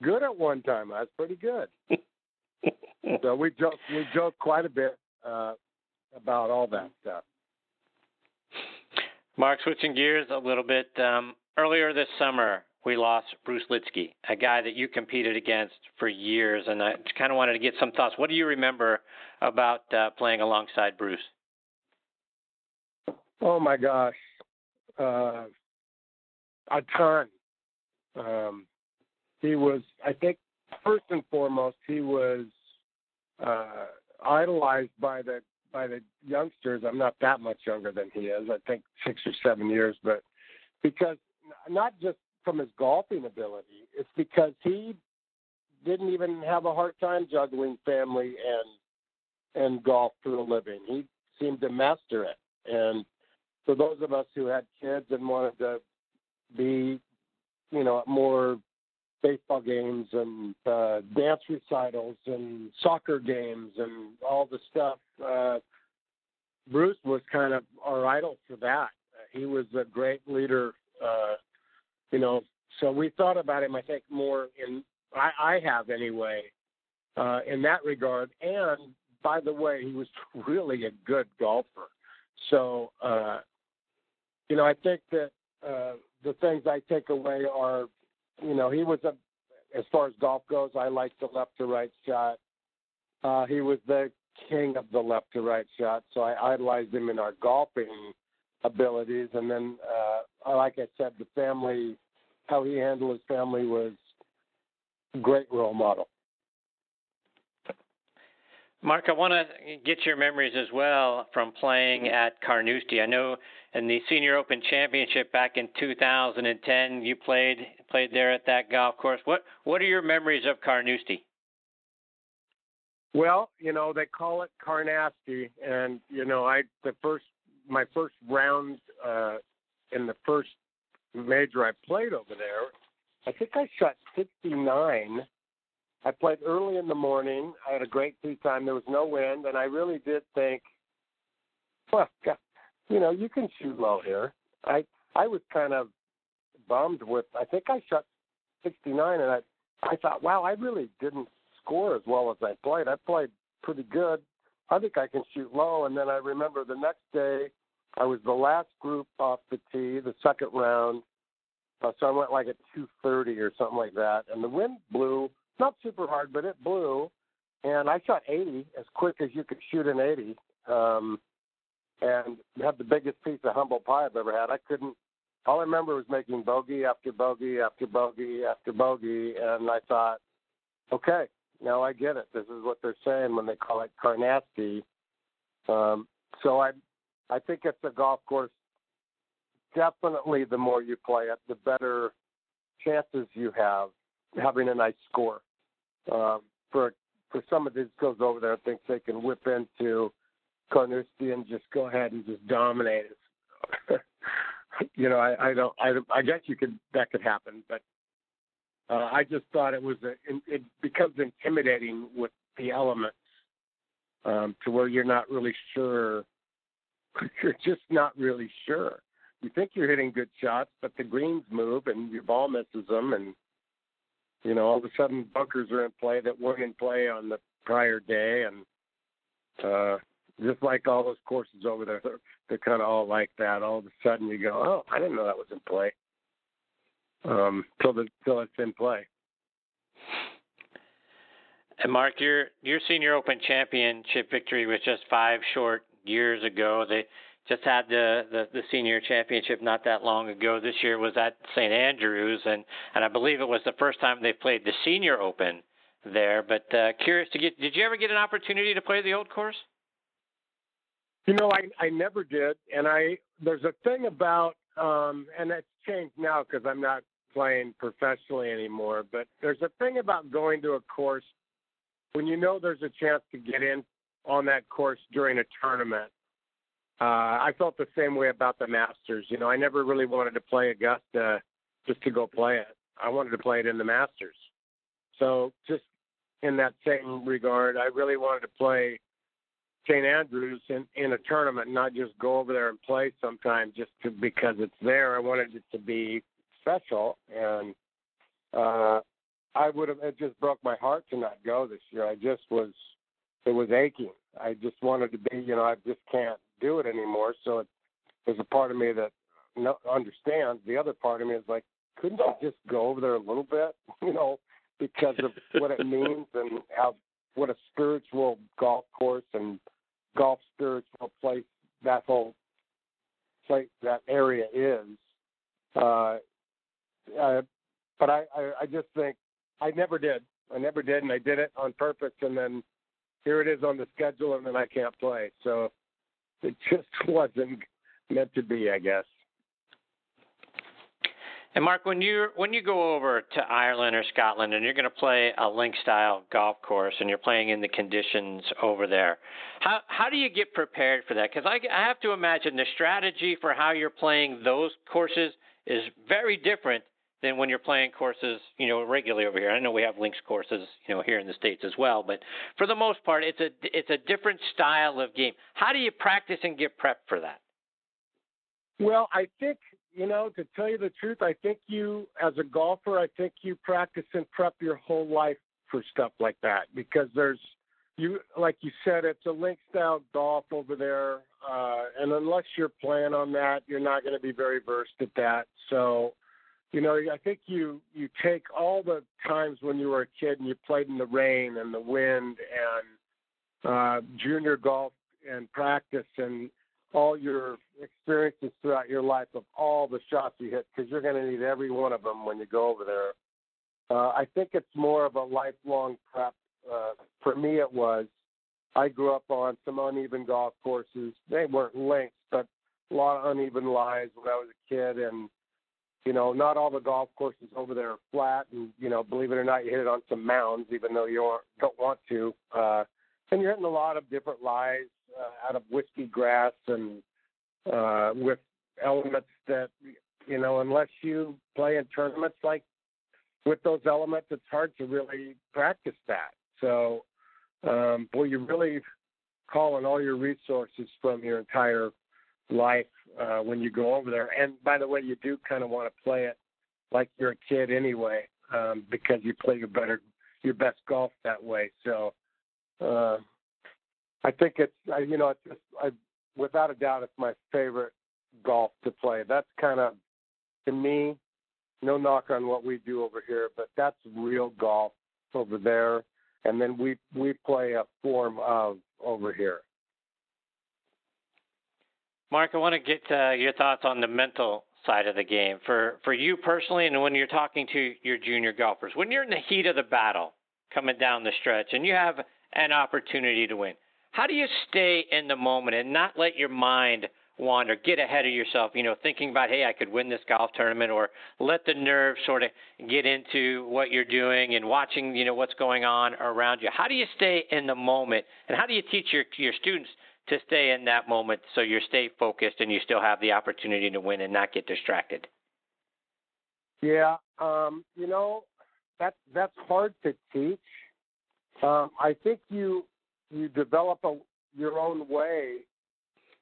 good at one time. I was pretty good. so we joke we joke quite a bit uh, about all that stuff. Mark, switching gears a little bit. Um, earlier this summer, we lost Bruce Lietzke, a guy that you competed against for years, and I kind of wanted to get some thoughts. What do you remember about uh, playing alongside Bruce? Oh my gosh, uh, a ton. Um, he was, I think, first and foremost, he was uh, idolized by the by the youngsters. I'm not that much younger than he is. I think six or seven years, but because not just from his golfing ability, it's because he didn't even have a hard time juggling family and and golf for a living. He seemed to master it. And for those of us who had kids and wanted to be, you know, more baseball games and uh, dance recitals and soccer games and all the stuff. Uh, Bruce was kind of our idol for that. He was a great leader, uh, you know. So we thought about him, I think, more in I, I have anyway, uh, in that regard. And by the way, he was really a good golfer. So, uh, you know, I think that uh, the things I take away are you know, he was a as far as golf goes, I like the left to right shot. Uh, he was the king of the left to right shot, so I idolized him in our golfing abilities. And then, uh, like I said, the family, how he handled his family was great role model. Mark, I want to get your memories as well from playing at Carnoustie. I know in the Senior Open Championship back in 2010, you played played there at that golf course. What what are your memories of Carnoustie? Well, you know they call it Carnoustie, and you know I the first my first round uh, in the first major I played over there, I think I shot 69. I played early in the morning. I had a great tee time. There was no wind, and I really did think, well, God, you know, you can shoot low here. I I was kind of bummed with. I think I shot 69, and I I thought, wow, I really didn't score as well as I played. I played pretty good. I think I can shoot low. And then I remember the next day, I was the last group off the tee, the second round. Uh, so I went like at 2:30 or something like that, and the wind blew, not super hard, but it blew, and I shot 80 as quick as you could shoot an 80. Um, and had the biggest piece of humble pie I've ever had. I couldn't. All I remember was making bogey after bogey after bogey after bogey, and I thought, okay, now I get it. This is what they're saying when they call it Carnasty. Um, so I, I think it's a golf course. Definitely, the more you play it, the better chances you have having a nice score. Um, for for some of these goes over there, thinks they can whip into Carnoustie and just go ahead and just dominate it. you know, I, I don't. I, I guess you could that could happen, but uh, I just thought it was a. It becomes intimidating with the elements um, to where you're not really sure. You're just not really sure. You think you're hitting good shots, but the greens move and your ball misses them, and you know all of a sudden bunkers are in play that weren't in play on the prior day, and uh, just like all those courses over there, they're, they're kind of all like that. All of a sudden, you go, "Oh, I didn't know that was in play." Um, till the till it's in play. And Mark, your your Senior Open championship victory was just five short years ago. Just had the, the the senior championship not that long ago. This year was at St Andrews, and and I believe it was the first time they played the Senior Open there. But uh, curious to get, did you ever get an opportunity to play the old course? You know, I I never did, and I there's a thing about um, and it's changed now because I'm not playing professionally anymore. But there's a thing about going to a course when you know there's a chance to get in on that course during a tournament. Uh, I felt the same way about the Masters. You know, I never really wanted to play Augusta just to go play it. I wanted to play it in the Masters. So just in that same regard, I really wanted to play St. Andrews in, in a tournament, not just go over there and play sometime just to, because it's there. I wanted it to be special, and uh, I would have. It just broke my heart to not go this year. I just was. It was aching. I just wanted to be. You know, I just can't do it anymore. So it, there's a part of me that no, understands. The other part of me is like, couldn't you just go over there a little bit? You know, because of what it means and how what a spiritual golf course and golf spiritual place that whole place that area is. Uh, uh, but I, I, I just think I never did. I never did, and I did it on purpose, and then here it is on the schedule, and then I can't play. So it just wasn't meant to be, I guess. And Mark, when you when you go over to Ireland or Scotland and you're going to play a link style golf course and you're playing in the conditions over there, how how do you get prepared for that? Because I, I have to imagine the strategy for how you're playing those courses is very different than when you're playing courses, you know, regularly over here. I know we have links courses, you know, here in the states as well, but for the most part, it's a it's a different style of game. How do you practice and get prepped for that? Well, I think you know, to tell you the truth, I think you, as a golfer, I think you practice and prep your whole life for stuff like that because there's, you like you said, it's a link style golf over there, uh, and unless you're playing on that, you're not going to be very versed at that. So, you know, I think you you take all the times when you were a kid and you played in the rain and the wind and uh, junior golf and practice and all your experiences throughout your life of all the shots you hit because you're going to need every one of them when you go over there. Uh, I think it's more of a lifelong prep. Uh, for me, it was. I grew up on some uneven golf courses. They weren't links, but a lot of uneven lies when I was a kid. And, you know, not all the golf courses over there are flat. And, you know, believe it or not, you hit it on some mounds, even though you don't want to. Uh, and you're hitting a lot of different lies uh, out of whiskey grass and uh, with elements that you know unless you play in tournaments like with those elements, it's hard to really practice that. So, um, boy, you really call on all your resources from your entire life uh, when you go over there. And by the way, you do kind of want to play it like you're a kid anyway, um, because you play your better, your best golf that way. So, uh, I think it's I, you know it's just I, without a doubt it's my favorite golf to play. That's kind of to me, no knock on what we do over here, but that's real golf over there, and then we we play a form of over here. Mark, I want to get uh, your thoughts on the mental side of the game for for you personally, and when you're talking to your junior golfers, when you're in the heat of the battle, coming down the stretch, and you have an opportunity to win how do you stay in the moment and not let your mind wander, get ahead of yourself, you know, thinking about, hey, I could win this golf tournament, or let the nerves sort of get into what you're doing and watching, you know, what's going on around you. How do you stay in the moment, and how do you teach your your students to stay in that moment so you stay focused and you still have the opportunity to win and not get distracted? Yeah, um, you know, that that's hard to teach. Um, I think you you develop a, your own way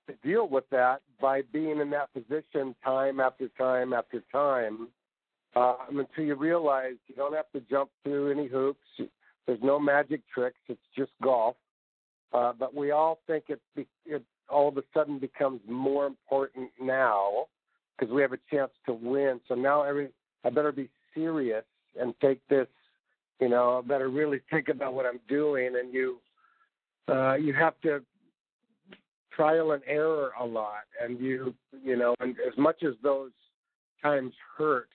to deal with that by being in that position time after time after time uh, until you realize you don't have to jump through any hoops. There's no magic tricks. It's just golf. Uh, but we all think it, it all of a sudden becomes more important now because we have a chance to win. So now every I better be serious and take this. You know, I better really think about what I'm doing. And you uh, you have to trial and error a lot, and you you know, and as much as those times hurt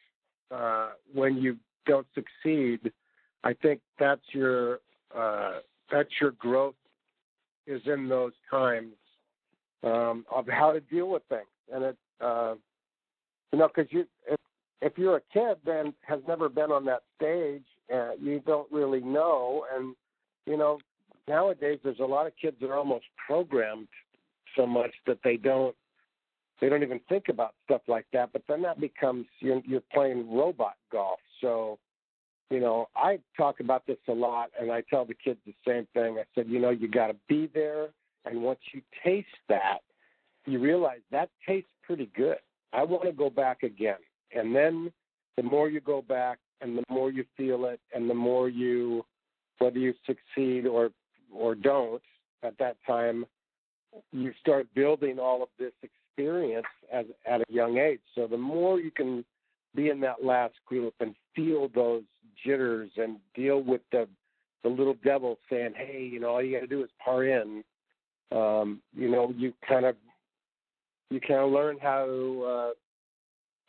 uh, when you don't succeed, I think that's your uh, that's your growth is in those times um, of how to deal with things, and it uh, you know because you if if you're a kid then has never been on that stage, uh, you don't really know, and you know nowadays there's a lot of kids that are almost programmed so much that they don't they don't even think about stuff like that. But then that becomes you're, you're playing robot golf. So, you know, I talk about this a lot, and I tell the kids the same thing. I said, you know, you got to be there, and once you taste that, you realize that tastes pretty good. I want to go back again, and then the more you go back, and the more you feel it, and the more you, whether you succeed or or don't at that time, you start building all of this experience as, at a young age. So the more you can be in that last group and feel those jitters and deal with the the little devil saying, "Hey, you know, all you got to do is par in." Um, you know, you kind of you kind of learn how to uh,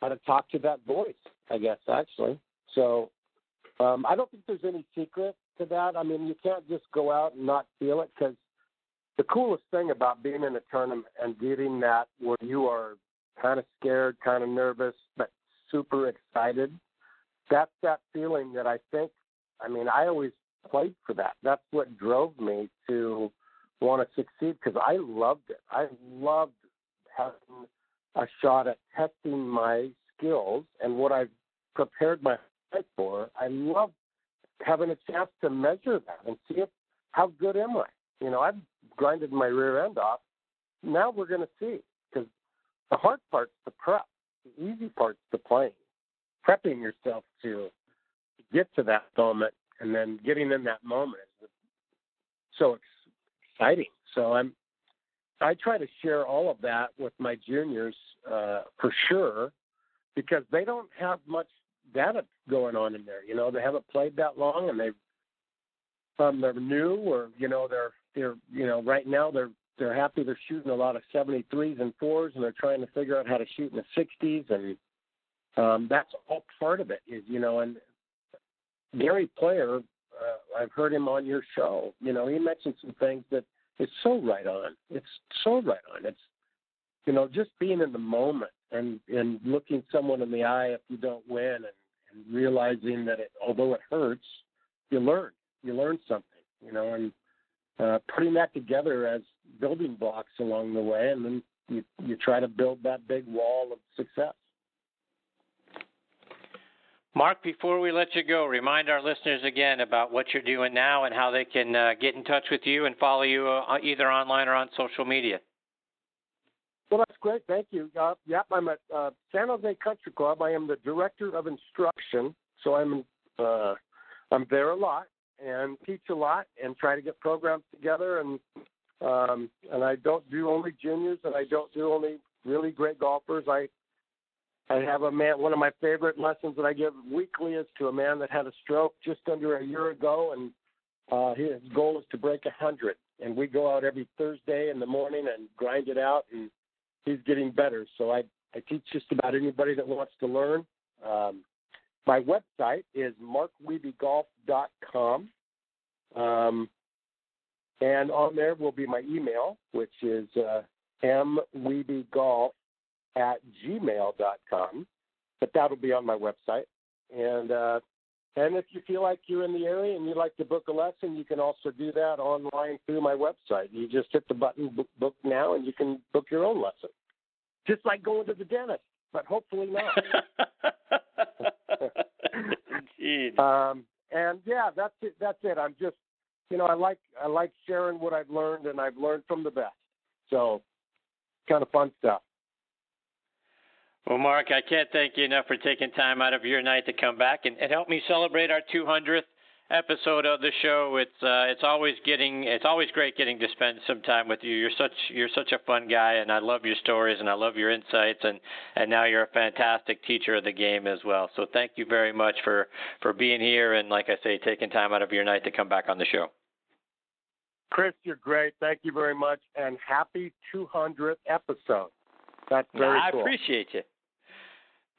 how to talk to that voice. I guess actually. So um, I don't think there's any secret to that. I mean, you can't just go out and not feel it because the coolest thing about being in a tournament and getting that where you are kind of scared, kind of nervous, but super excited. That's that feeling that I think. I mean, I always played for that. That's what drove me to want to succeed because I loved it. I loved having a shot at testing my skills and what I've prepared my life for. I love having a chance to measure that and see if, how good am I. You know, I've grinded my rear end off. Now we're going to see because the hard part's the prep. The easy part's the playing. Prepping yourself to get to that moment and then getting in that moment is so exciting. So I'm I try to share all of that with my juniors uh, for sure because they don't have much data going on in there. You know, they haven't played that long and they've um, they're new or you know they're they're you know right now they're they're happy they're shooting a lot of 73s and fours and they're trying to figure out how to shoot in the 60s and um, that's all part of it is you know and Gary Player uh, I've heard him on your show you know he mentioned some things that it's so right on it's so right on it's you know just being in the moment and and looking someone in the eye if you don't win and, and realizing that it although it hurts you learn you learn something you know and uh, putting that together as building blocks along the way, and then you you try to build that big wall of success. Mark, before we let you go, remind our listeners again about what you're doing now and how they can uh, get in touch with you and follow you uh, either online or on social media. Well, that's great. Thank you. Uh, yep, I'm at uh, San Jose Country Club. I am the director of instruction, so I'm uh, I'm there a lot and teach a lot and try to get programs together and um and I don't do only juniors and I don't do only really great golfers. I I have a man one of my favorite lessons that I give weekly is to a man that had a stroke just under a year ago and uh his goal is to break a hundred and we go out every Thursday in the morning and grind it out and he's getting better. So I I teach just about anybody that wants to learn. Um my website is markwiebegolf.com. Um, and on there will be my email, which is uh, mwiebegolf at gmail.com. But that'll be on my website. And uh, and if you feel like you're in the area and you'd like to book a lesson, you can also do that online through my website. You just hit the button book now, and you can book your own lesson. Just like going to the dentist, but hopefully not. Indeed. Um, and yeah, that's it. That's it. I'm just, you know, I like I like sharing what I've learned, and I've learned from the best. So, kind of fun stuff. Well, Mark, I can't thank you enough for taking time out of your night to come back and, and help me celebrate our 200th episode of the show. It's uh, it's always getting it's always great getting to spend some time with you. You're such you're such a fun guy, and I love your stories and I love your insights, and and now you're a fantastic teacher of the game as well. So thank you very much for for being here and like I say, taking time out of your night to come back on the show. Chris, you're great. Thank you very much, and happy 200th episode. That's very I cool. appreciate you.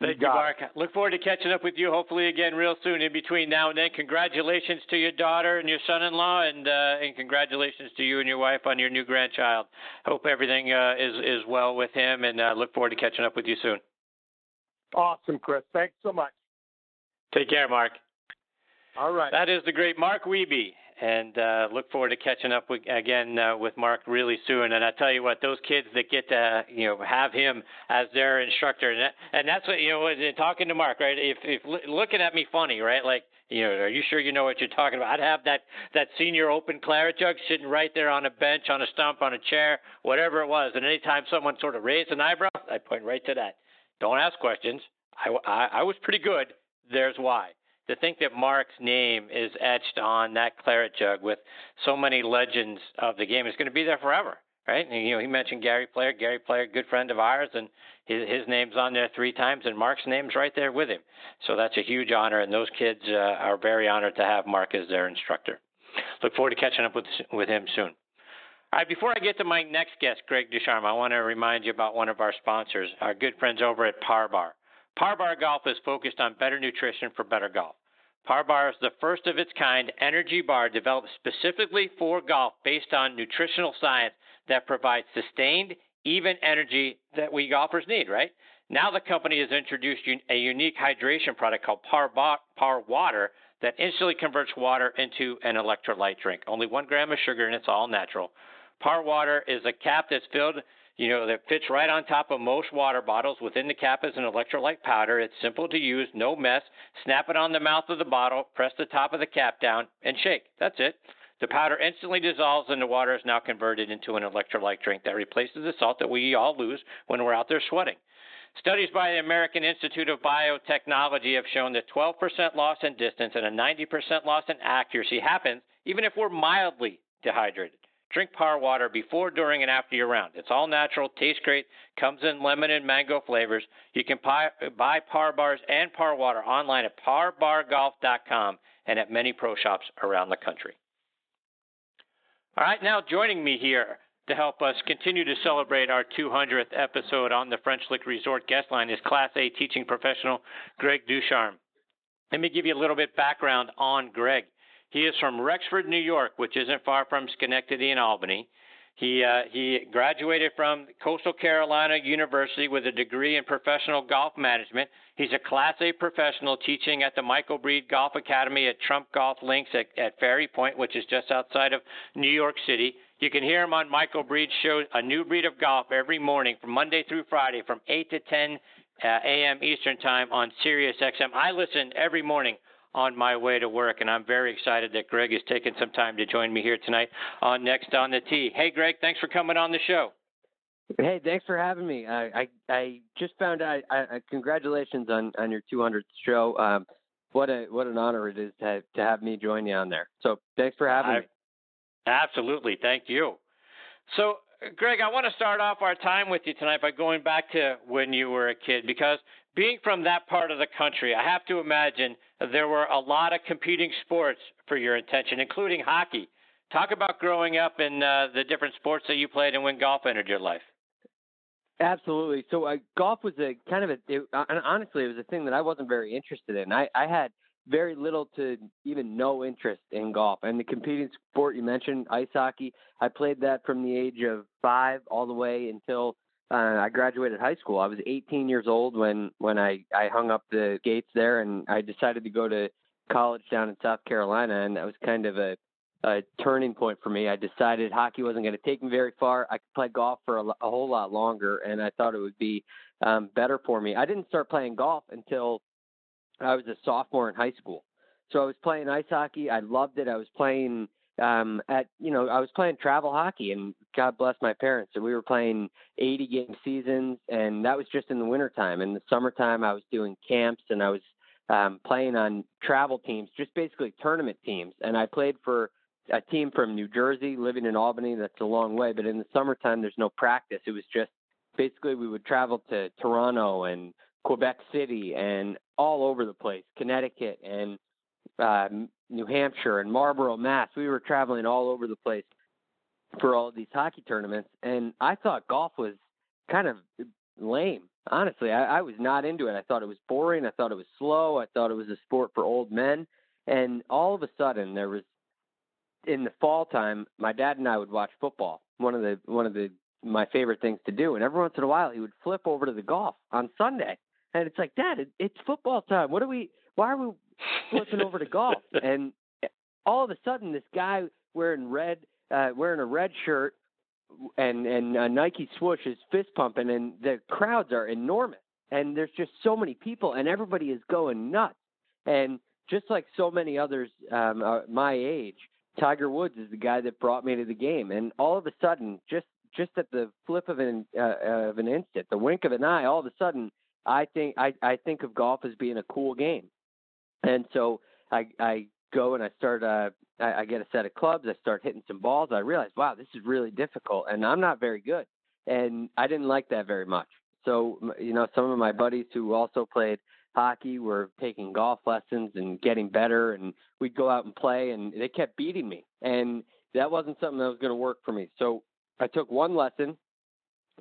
Thank you, got Mark. Look forward to catching up with you hopefully again real soon in between now and then. Congratulations to your daughter and your son in law and uh, and congratulations to you and your wife on your new grandchild. Hope everything uh, is is well with him and uh, look forward to catching up with you soon. Awesome, Chris. Thanks so much. Take care, Mark. All right. That is the great Mark Wiebe and uh, look forward to catching up with, again uh, with Mark really soon. And I tell you what, those kids that get to you know have him as their instructor, and, that, and that's what you know. Talking to Mark, right? If if looking at me funny, right? Like you know, are you sure you know what you're talking about? I'd have that that senior open claret jug sitting right there on a bench, on a stump, on a chair, whatever it was. And anytime someone sort of raised an eyebrow, I point right to that. Don't ask questions. I, I, I was pretty good. There's why to think that Mark's name is etched on that claret jug with so many legends of the game is going to be there forever, right? And, you know, he mentioned Gary Player, Gary Player, good friend of ours, and his, his name's on there three times, and Mark's name's right there with him. So that's a huge honor, and those kids uh, are very honored to have Mark as their instructor. Look forward to catching up with with him soon. All right, before I get to my next guest, Greg Ducharme, I want to remind you about one of our sponsors, our good friends over at Par Bar. Par Bar Golf is focused on better nutrition for better golf. Par Bar is the first of its kind energy bar developed specifically for golf based on nutritional science that provides sustained, even energy that we golfers need, right? Now the company has introduced a unique hydration product called Par, Bar, Par Water that instantly converts water into an electrolyte drink. Only one gram of sugar and it's all natural. Par Water is a cap that's filled you know, that fits right on top of most water bottles. Within the cap is an electrolyte powder. It's simple to use, no mess. Snap it on the mouth of the bottle, press the top of the cap down, and shake. That's it. The powder instantly dissolves and the water is now converted into an electrolyte drink that replaces the salt that we all lose when we're out there sweating. Studies by the American Institute of Biotechnology have shown that 12% loss in distance and a 90% loss in accuracy happens even if we're mildly dehydrated. Drink Par Water before, during, and after your round. It's all natural, tastes great, comes in lemon and mango flavors. You can buy, buy Par Bars and Par Water online at parbargolf.com and at many pro shops around the country. All right, now joining me here to help us continue to celebrate our 200th episode on the French Lick Resort guest line is Class A teaching professional Greg Ducharme. Let me give you a little bit background on Greg. He is from Rexford, New York, which isn't far from Schenectady and Albany. He uh, he graduated from Coastal Carolina University with a degree in professional golf management. He's a Class A professional teaching at the Michael Breed Golf Academy at Trump Golf Links at, at Ferry Point, which is just outside of New York City. You can hear him on Michael Breed's show, A New Breed of Golf, every morning from Monday through Friday from 8 to 10 uh, a.m. Eastern Time on Sirius XM. I listen every morning on my way to work, and I'm very excited that Greg has taken some time to join me here tonight on Next on the Tee. Hey, Greg, thanks for coming on the show. Hey, thanks for having me. I I, I just found out. I, I, congratulations on on your 200th show. Um, what a what an honor it is to have, to have me join you on there. So thanks for having I, me. Absolutely, thank you. So, Greg, I want to start off our time with you tonight by going back to when you were a kid because being from that part of the country, I have to imagine there were a lot of competing sports for your attention, including hockey. Talk about growing up in uh, the different sports that you played and when golf entered your life. Absolutely. So uh, golf was a kind of a, it, honestly, it was a thing that I wasn't very interested in. I, I had very little to even no interest in golf. And the competing sport you mentioned, ice hockey, I played that from the age of five all the way until uh, I graduated high school. I was 18 years old when when I I hung up the gates there, and I decided to go to college down in South Carolina, and that was kind of a a turning point for me. I decided hockey wasn't going to take me very far. I could play golf for a, a whole lot longer, and I thought it would be um, better for me. I didn't start playing golf until I was a sophomore in high school. So I was playing ice hockey. I loved it. I was playing um at you know I was playing travel hockey and God bless my parents and we were playing 80 game seasons and that was just in the wintertime. In the summertime I was doing camps and I was um playing on travel teams just basically tournament teams. And I played for a team from New Jersey living in Albany that's a long way but in the summertime there's no practice. It was just basically we would travel to Toronto and Quebec City and all over the place Connecticut and uh, New Hampshire and Marlborough, Mass. We were traveling all over the place for all these hockey tournaments, and I thought golf was kind of lame. Honestly, I, I was not into it. I thought it was boring. I thought it was slow. I thought it was a sport for old men. And all of a sudden, there was in the fall time, my dad and I would watch football. One of the one of the my favorite things to do. And every once in a while, he would flip over to the golf on Sunday, and it's like, Dad, it, it's football time. What are we? Why are we flipping over to golf, and all of a sudden, this guy wearing red, uh, wearing a red shirt and and a Nike swoosh is fist pumping, and the crowds are enormous, and there's just so many people, and everybody is going nuts, and just like so many others um, uh, my age, Tiger Woods is the guy that brought me to the game, and all of a sudden, just just at the flip of an uh, of an instant, the wink of an eye, all of a sudden, I think I I think of golf as being a cool game. And so I I go and I start uh I, I get a set of clubs, I start hitting some balls, I realize, wow, this is really difficult and I'm not very good. And I didn't like that very much. So you know, some of my buddies who also played hockey were taking golf lessons and getting better and we'd go out and play and they kept beating me. And that wasn't something that was going to work for me. So I took one lesson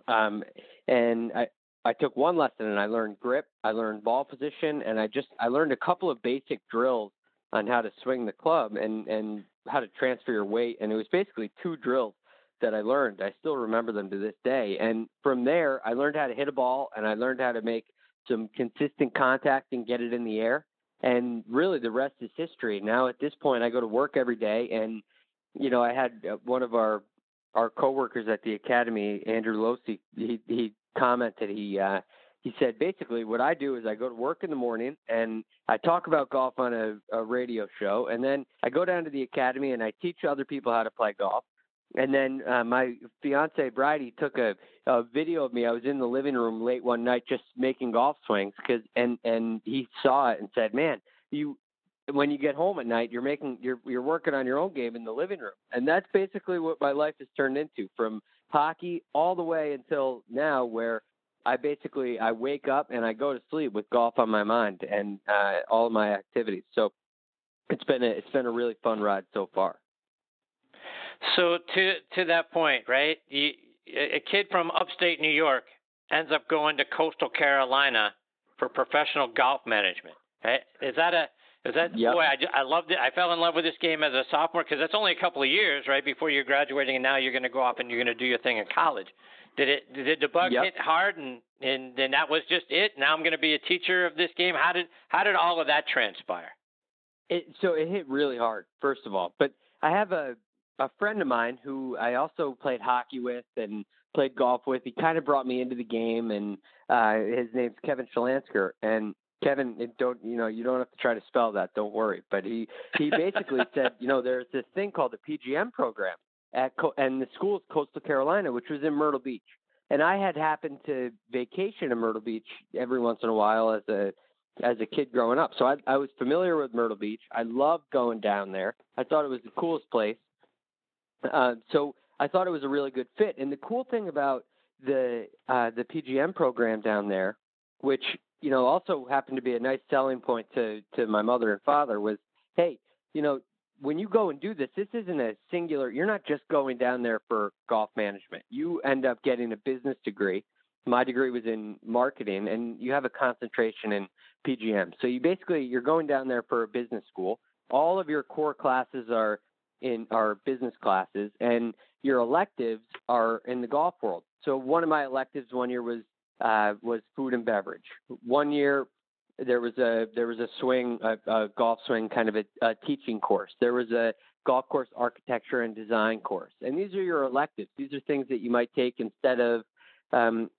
um and I I took one lesson and I learned grip, I learned ball position, and I just I learned a couple of basic drills on how to swing the club and and how to transfer your weight. And it was basically two drills that I learned. I still remember them to this day. And from there, I learned how to hit a ball and I learned how to make some consistent contact and get it in the air. And really, the rest is history. Now, at this point, I go to work every day, and you know, I had uh, one of our our coworkers at the academy, Andrew Losi. He he commented he uh, he said basically what I do is I go to work in the morning and I talk about golf on a, a radio show, and then I go down to the academy and I teach other people how to play golf. And then uh, my fiance Bridie took a, a video of me. I was in the living room late one night just making golf swings because and and he saw it and said, "Man, you when you get home at night, you're making you're you're working on your own game in the living room." And that's basically what my life has turned into from hockey all the way until now where I basically I wake up and I go to sleep with golf on my mind and uh, all of my activities. So it's been a it's been a really fun ride so far. So to to that point, right? You, a kid from upstate New York ends up going to coastal Carolina for professional golf management. Right? Is that a is that yep. boy? I, I loved it. I fell in love with this game as a sophomore because that's only a couple of years, right, before you're graduating, and now you're going to go off and you're going to do your thing in college. Did it? Did the bug yep. hit hard, and and then that was just it? Now I'm going to be a teacher of this game. How did how did all of that transpire? It, so it hit really hard, first of all. But I have a a friend of mine who I also played hockey with and played golf with. He kind of brought me into the game, and uh, his name's Kevin Shalansker. And Kevin, don't you know you don't have to try to spell that. Don't worry. But he he basically said, you know, there's this thing called the PGM program at and the school's Coastal Carolina, which was in Myrtle Beach. And I had happened to vacation in Myrtle Beach every once in a while as a as a kid growing up. So I, I was familiar with Myrtle Beach. I loved going down there. I thought it was the coolest place. Uh, so I thought it was a really good fit. And the cool thing about the uh, the PGM program down there, which you know, also happened to be a nice selling point to to my mother and father was, hey, you know, when you go and do this, this isn't a singular. You're not just going down there for golf management. You end up getting a business degree. My degree was in marketing, and you have a concentration in PGM. So you basically you're going down there for a business school. All of your core classes are in are business classes, and your electives are in the golf world. So one of my electives one year was uh, was food and beverage. One year there was a there was a swing a, a golf swing kind of a, a, teaching course. There was a golf course architecture and design course, and these are your electives. These are things that you might take instead of um,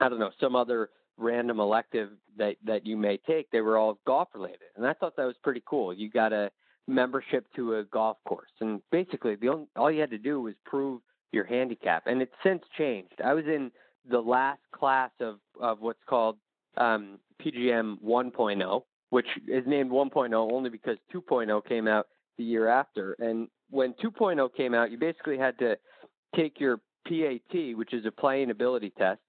I don't know some other random elective that that you may take. They were all golf related, and I thought that was pretty cool. You got a membership to a golf course, and basically the only, all you had to do was prove your handicap, and it's since changed. I was in the last class of, of what's called um, PGM 1.0, which is named 1.0 only because 2.0 came out the year after. And when 2.0 came out, you basically had to take your PAT, which is a playing ability test.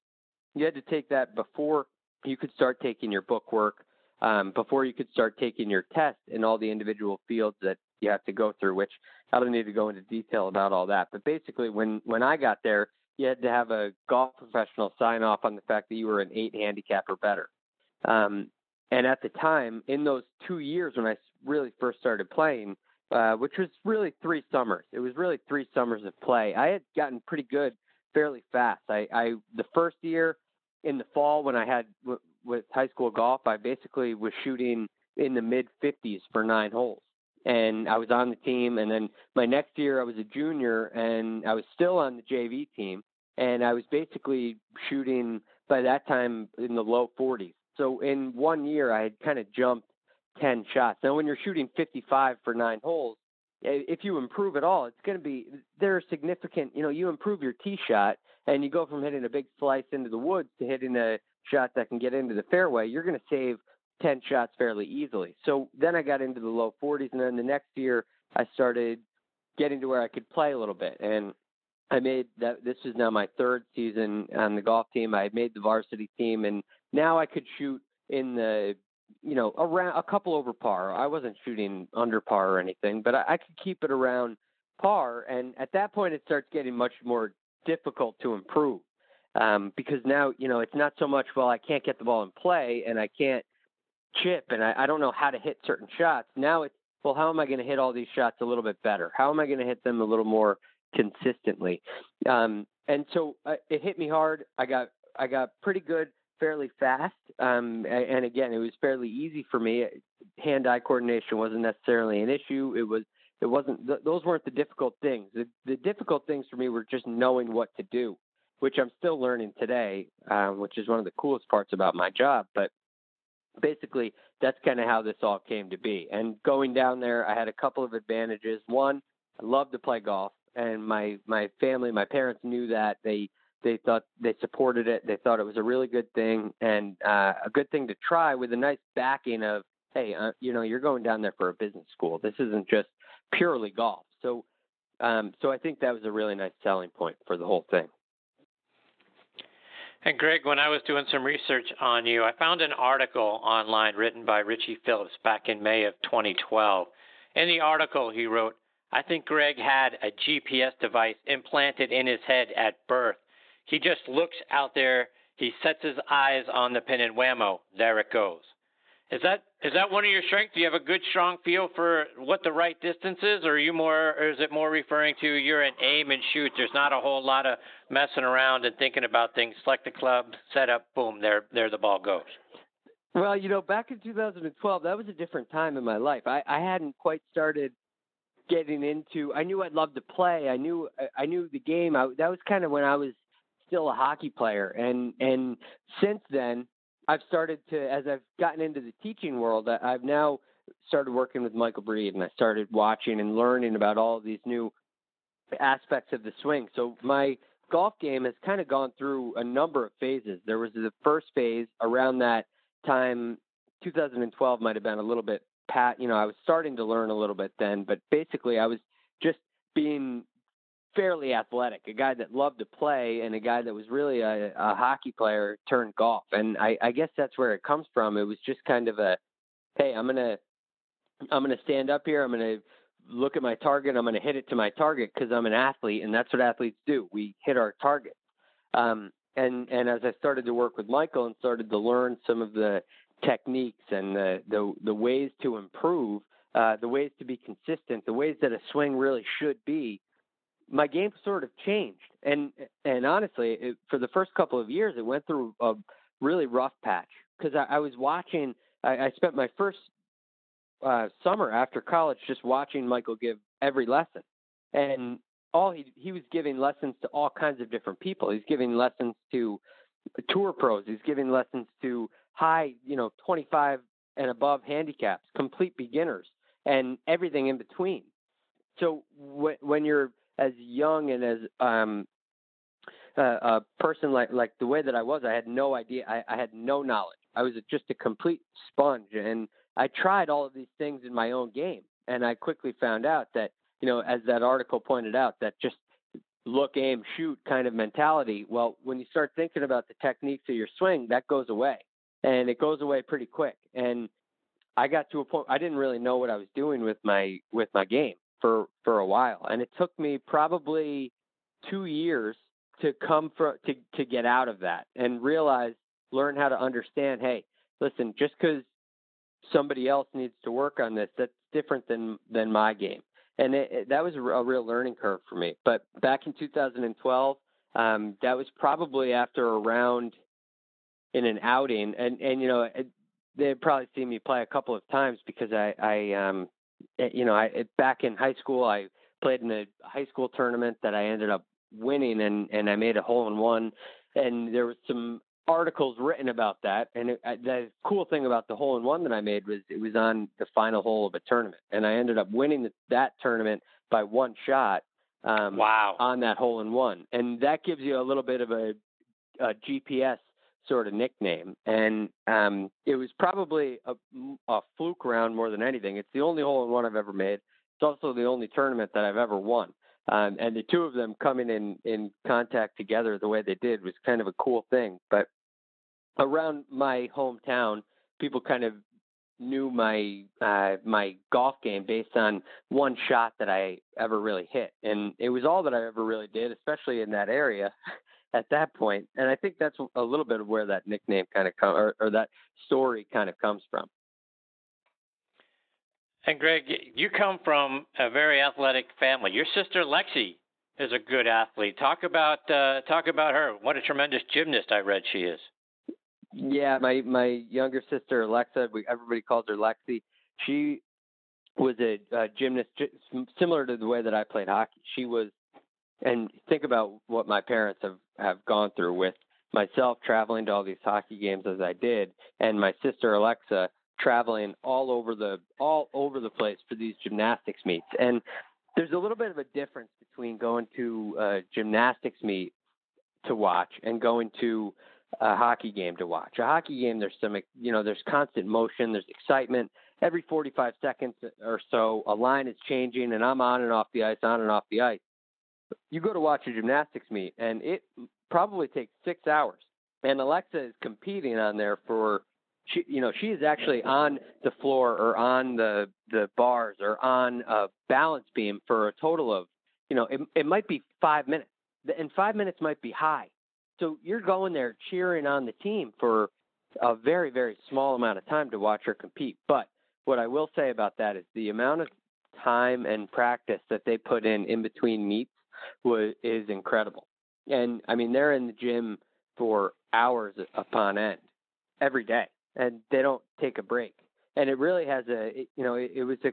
You had to take that before you could start taking your book work, um, before you could start taking your test in all the individual fields that you have to go through, which I don't need to go into detail about all that. But basically, when, when I got there, you had to have a golf professional sign off on the fact that you were an eight handicap or better. Um, and at the time, in those two years when I really first started playing, uh, which was really three summers, it was really three summers of play. I had gotten pretty good fairly fast. I, I the first year in the fall when I had w- with high school golf, I basically was shooting in the mid 50s for nine holes and I was on the team. And then my next year, I was a junior, and I was still on the JV team, and I was basically shooting by that time in the low 40s. So in one year, I had kind of jumped 10 shots. Now, when you're shooting 55 for nine holes, if you improve at all, it's going to be there are significant. You know, you improve your tee shot, and you go from hitting a big slice into the woods to hitting a shot that can get into the fairway. You're going to save 10 shots fairly easily. So then I got into the low 40s, and then the next year I started getting to where I could play a little bit. And I made that. This is now my third season on the golf team. I made the varsity team, and now I could shoot in the, you know, around a couple over par. I wasn't shooting under par or anything, but I, I could keep it around par. And at that point, it starts getting much more difficult to improve um, because now, you know, it's not so much well I can't get the ball in play and I can't chip and I, I don't know how to hit certain shots. Now it's well, how am I going to hit all these shots a little bit better? How am I going to hit them a little more consistently? Um, and so uh, it hit me hard. I got I got pretty good fairly fast. Um, and again, it was fairly easy for me. Hand-eye coordination wasn't necessarily an issue. It was it wasn't th- those weren't the difficult things. The, the difficult things for me were just knowing what to do, which I'm still learning today, um, which is one of the coolest parts about my job. But basically, that's kind of how this all came to be. And going down there, I had a couple of advantages. One, I love to play golf, and my my family, my parents knew that they they thought they supported it. They thought it was a really good thing and uh, a good thing to try with a nice backing of, hey, uh, you know, you're going down there for a business school. This isn't just purely golf. So, um, so I think that was a really nice selling point for the whole thing. And Greg, when I was doing some research on you, I found an article online written by Richie Phillips back in May of 2012. In the article, he wrote, I think Greg had a GPS device implanted in his head at birth. He just looks out there, he sets his eyes on the pin, and whammo, there it goes. Is that is that one of your strengths? Do you have a good strong feel for what the right distance is, or are you more, or is it more referring to you're an aim and shoot? There's not a whole lot of messing around and thinking about things. Select the club, set up, boom, there there the ball goes. Well, you know, back in 2012, that was a different time in my life. I, I hadn't quite started getting into. I knew I'd love to play. I knew I knew the game. I, that was kind of when I was still a hockey player, and and since then I've started to, as I've gotten into the teaching world, I've now started working with Michael Breed and I started watching and learning about all these new aspects of the swing. So my golf game has kind of gone through a number of phases. There was the first phase around that time, 2012 might have been a little bit pat, you know, I was starting to learn a little bit then, but basically I was just being fairly athletic, a guy that loved to play, and a guy that was really a, a hockey player turned golf. And I, I guess that's where it comes from. It was just kind of a, hey, I'm gonna, I'm gonna stand up here. I'm gonna look at my target. I'm gonna hit it to my target because I'm an athlete, and that's what athletes do. We hit our target. Um, and and as I started to work with Michael and started to learn some of the techniques and the the, the ways to improve, uh, the ways to be consistent, the ways that a swing really should be my game sort of changed. And and honestly, it, for the first couple of years, it went through a really rough patch because I, I was watching. I, I spent my first uh, summer after college just watching Michael give every lesson, and all he he was giving lessons to all kinds of different people. He's giving lessons to tour pros. He's giving lessons to high, you know, 25 and above handicaps, complete beginners, and everything in between. So when you're as young and as um, a, a person like like the way that I was, I had no idea. I, I had no knowledge. I was just a complete sponge, and I tried all of these things in my own game, and I quickly found out that you know, as that article pointed out, that just look, aim, shoot kind of mentality. Well, when you start thinking about the techniques of your swing, that goes away, and it goes away pretty quick. And I got to a point I didn't really know what I was doing with my with my game for for a while, and it took me probably two years to come for to to get out of that and realize, learn how to understand. Hey, listen, just because somebody else needs to work on this, that's different than than my game, and it, it, that was a, real learning curve for me. But back in 2012, um, that was probably after a round in an outing, and and you know. they'd probably seen me play a couple of times because I, I um, you know, I back in high school, I played in a high school tournament that I ended up winning, and and I made a hole in one. And there was some articles written about that. And it, the cool thing about the hole in one that I made was it was on the final hole of a tournament, and I ended up winning the, that tournament by one shot. Um, wow! On that hole in one, and that gives you a little bit of a, a GPS sort of nickname, and um, it was probably a, a fluke round more than anything. It's the only hole in one I've ever made. It's also the only tournament that I've ever won. Um, and the two of them coming in in contact together the way they did was kind of a cool thing. But around my hometown, people kind of knew my uh, my golf game based on one shot that I ever really hit, and it was all that I ever really did, especially in that area at that point. And I think that's a little bit of where that nickname kind of come or, or that story kind of comes from. And Greg, you come from a very athletic family. Your sister Lexi is a good athlete. Talk about uh, talk about her. What a tremendous gymnast I read she is. Yeah, my my younger sister Alexa, we, everybody calls her Lexi. She was a, a gymnast, similar to the way that I played hockey. She was, and think about what my parents have have gone through with myself traveling to all these hockey games as I did, and my sister Alexa traveling all over the all over the place for these gymnastics meets. And there's a little bit of a difference between going to a gymnastics meet to watch and going to a hockey game to watch. A hockey game, there's some, you know, there's constant motion, there's excitement. Every 45 seconds or so, a line is changing, and I'm on and off the ice, on and off the ice. You go to watch a gymnastics meet, and it probably takes six hours. And Alexa is competing on there for, she, you know, she is actually on the floor or on the the bars or on a balance beam for a total of, you know, it, it might be five minutes, and five minutes might be high so you're going there cheering on the team for a very, very small amount of time to watch her compete. But what I will say about that is the amount of time and practice that they put in in between meets was is incredible. And I mean, they're in the gym for hours upon end every day, and they don't take a break. And it really has a, you know, it, it was a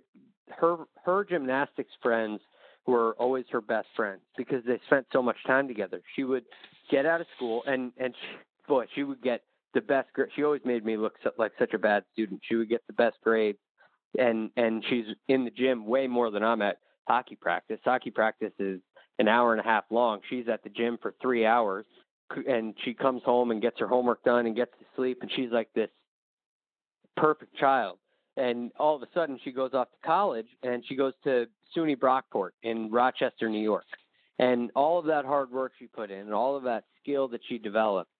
her her gymnastics friends were always her best friends because they spent so much time together. She would get out of school and and she, boy, she would get the best. grade. She always made me look so, like such a bad student. She would get the best grades, and and she's in the gym way more than I'm at hockey practice. Hockey practice is an hour and a half long. She's at the gym for three hours, and she comes home and gets her homework done and gets to sleep, and she's like this perfect child. And all of a sudden, she goes off to college and she goes to SUNY Brockport in Rochester, New York. And all of that hard work she put in and all of that skill that she developed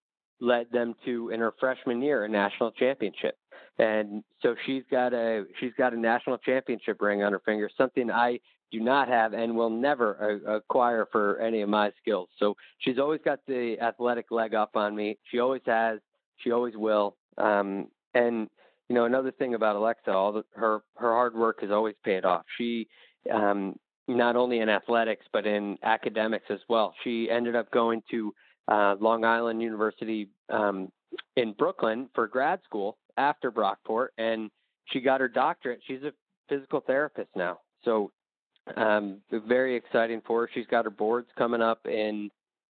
led them to in her freshman year a national championship. And so she's got a she's got a national championship ring on her finger, something I do not have and will never acquire for any of my skills. So she's always got the athletic leg up on me. She always has. She always will. Um, and you know another thing about Alexa, all the, her her hard work has always paid off. She um, not only in athletics but in academics as well. She ended up going to uh, Long Island University um, in Brooklyn for grad school after Brockport, and she got her doctorate. She's a physical therapist now, so um, very exciting for her. She's got her boards coming up in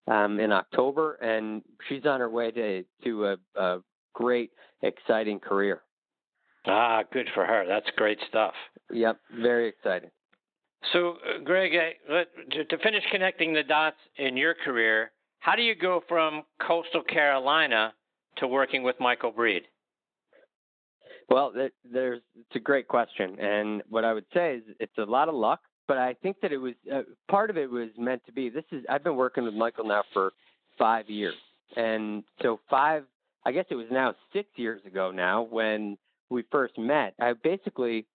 um, in October, and she's on her way to to a, a great, exciting career. Ah, good for her. That's great stuff. Yep, very exciting. So, uh, Greg, to finish connecting the dots in your career, how do you go from Coastal Carolina to working with Michael Breed? Well, there's it's a great question, and what I would say is it's a lot of luck, but I think that it was uh, part of it was meant to be. This is I've been working with Michael now for five years, and so five, I guess it was now six years ago now when we first met. I basically